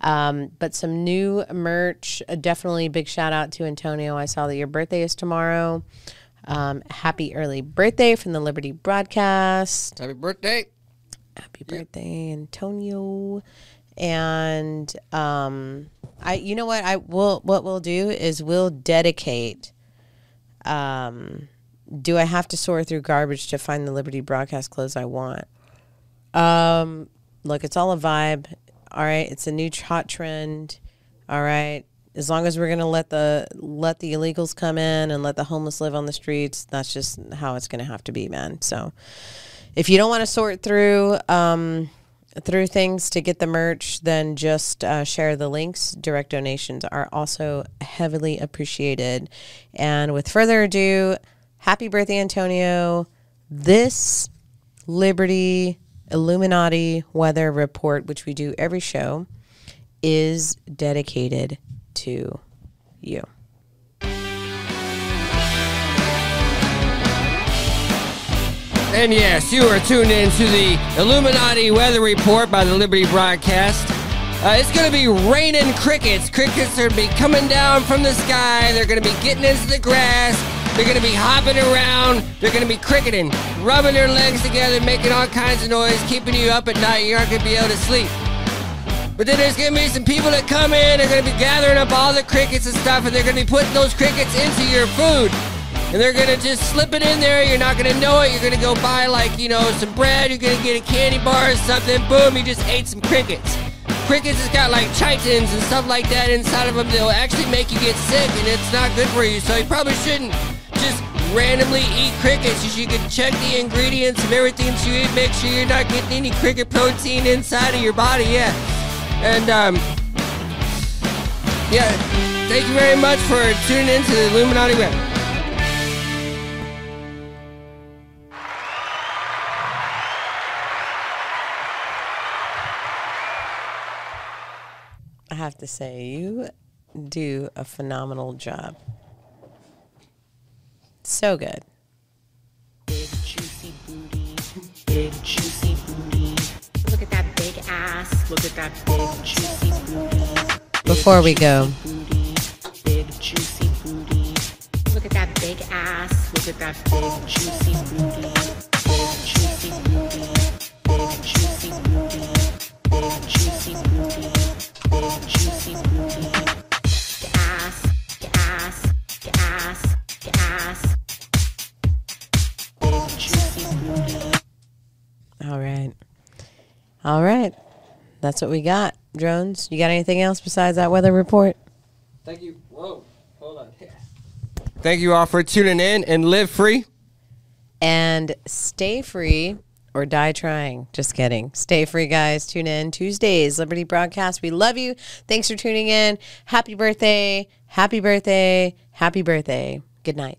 Um, but some new merch. Uh, definitely big shout out to Antonio. I saw that your birthday is tomorrow. Um, happy early birthday from the Liberty broadcast. Happy birthday. Happy birthday, Antonio. And um, I, you know what I will. What we'll do is we'll dedicate. Um, do I have to sort through garbage to find the Liberty broadcast clothes I want? Um, look, it's all a vibe. All right, it's a new hot trend. All right, as long as we're gonna let the let the illegals come in and let the homeless live on the streets, that's just how it's gonna have to be, man. So, if you don't want to sort through um, through things to get the merch, then just uh, share the links. Direct donations are also heavily appreciated. And with further ado, happy birthday, Antonio! This Liberty Illuminati weather report, which we do every show, is dedicated to you. And yes, you are tuned in to the Illuminati Weather Report by the Liberty Broadcast. Uh, it's going to be raining crickets. Crickets are going to be coming down from the sky. They're going to be getting into the grass. They're going to be hopping around. They're going to be cricketing, rubbing their legs together, making all kinds of noise, keeping you up at night. You aren't going to be able to sleep. But then there's going to be some people that come in. They're going to be gathering up all the crickets and stuff, and they're going to be putting those crickets into your food. And they're going to just slip it in there. You're not going to know it. You're going to go buy, like, you know, some bread. You're going to get a candy bar or something. Boom, you just ate some crickets. Crickets has got, like, chitins and stuff like that inside of them. that will actually make you get sick, and it's not good for you. So you probably shouldn't just randomly eat crickets. You should check the ingredients of everything that you eat. Make sure you're not getting any cricket protein inside of your body. Yeah. And, um, yeah, thank you very much for tuning in to the Illuminati Web. I have to say, you do a phenomenal job. So good. Big juicy booty, big juicy booty. Look at that big ass. Look at that big juicy booty. Before we go, Big juicy booty. Look at that big ass. Look at that big juicy booty. Big juicy booty. Big juicy booty. Big juicy booty. All right. All right. That's what we got. Drones, you got anything else besides that weather report? Thank you. Whoa, hold on. Thank you all for tuning in and live free. And stay free or die trying. Just kidding. Stay free, guys. Tune in Tuesdays, Liberty Broadcast. We love you. Thanks for tuning in. Happy birthday. Happy birthday. Happy birthday. Good night.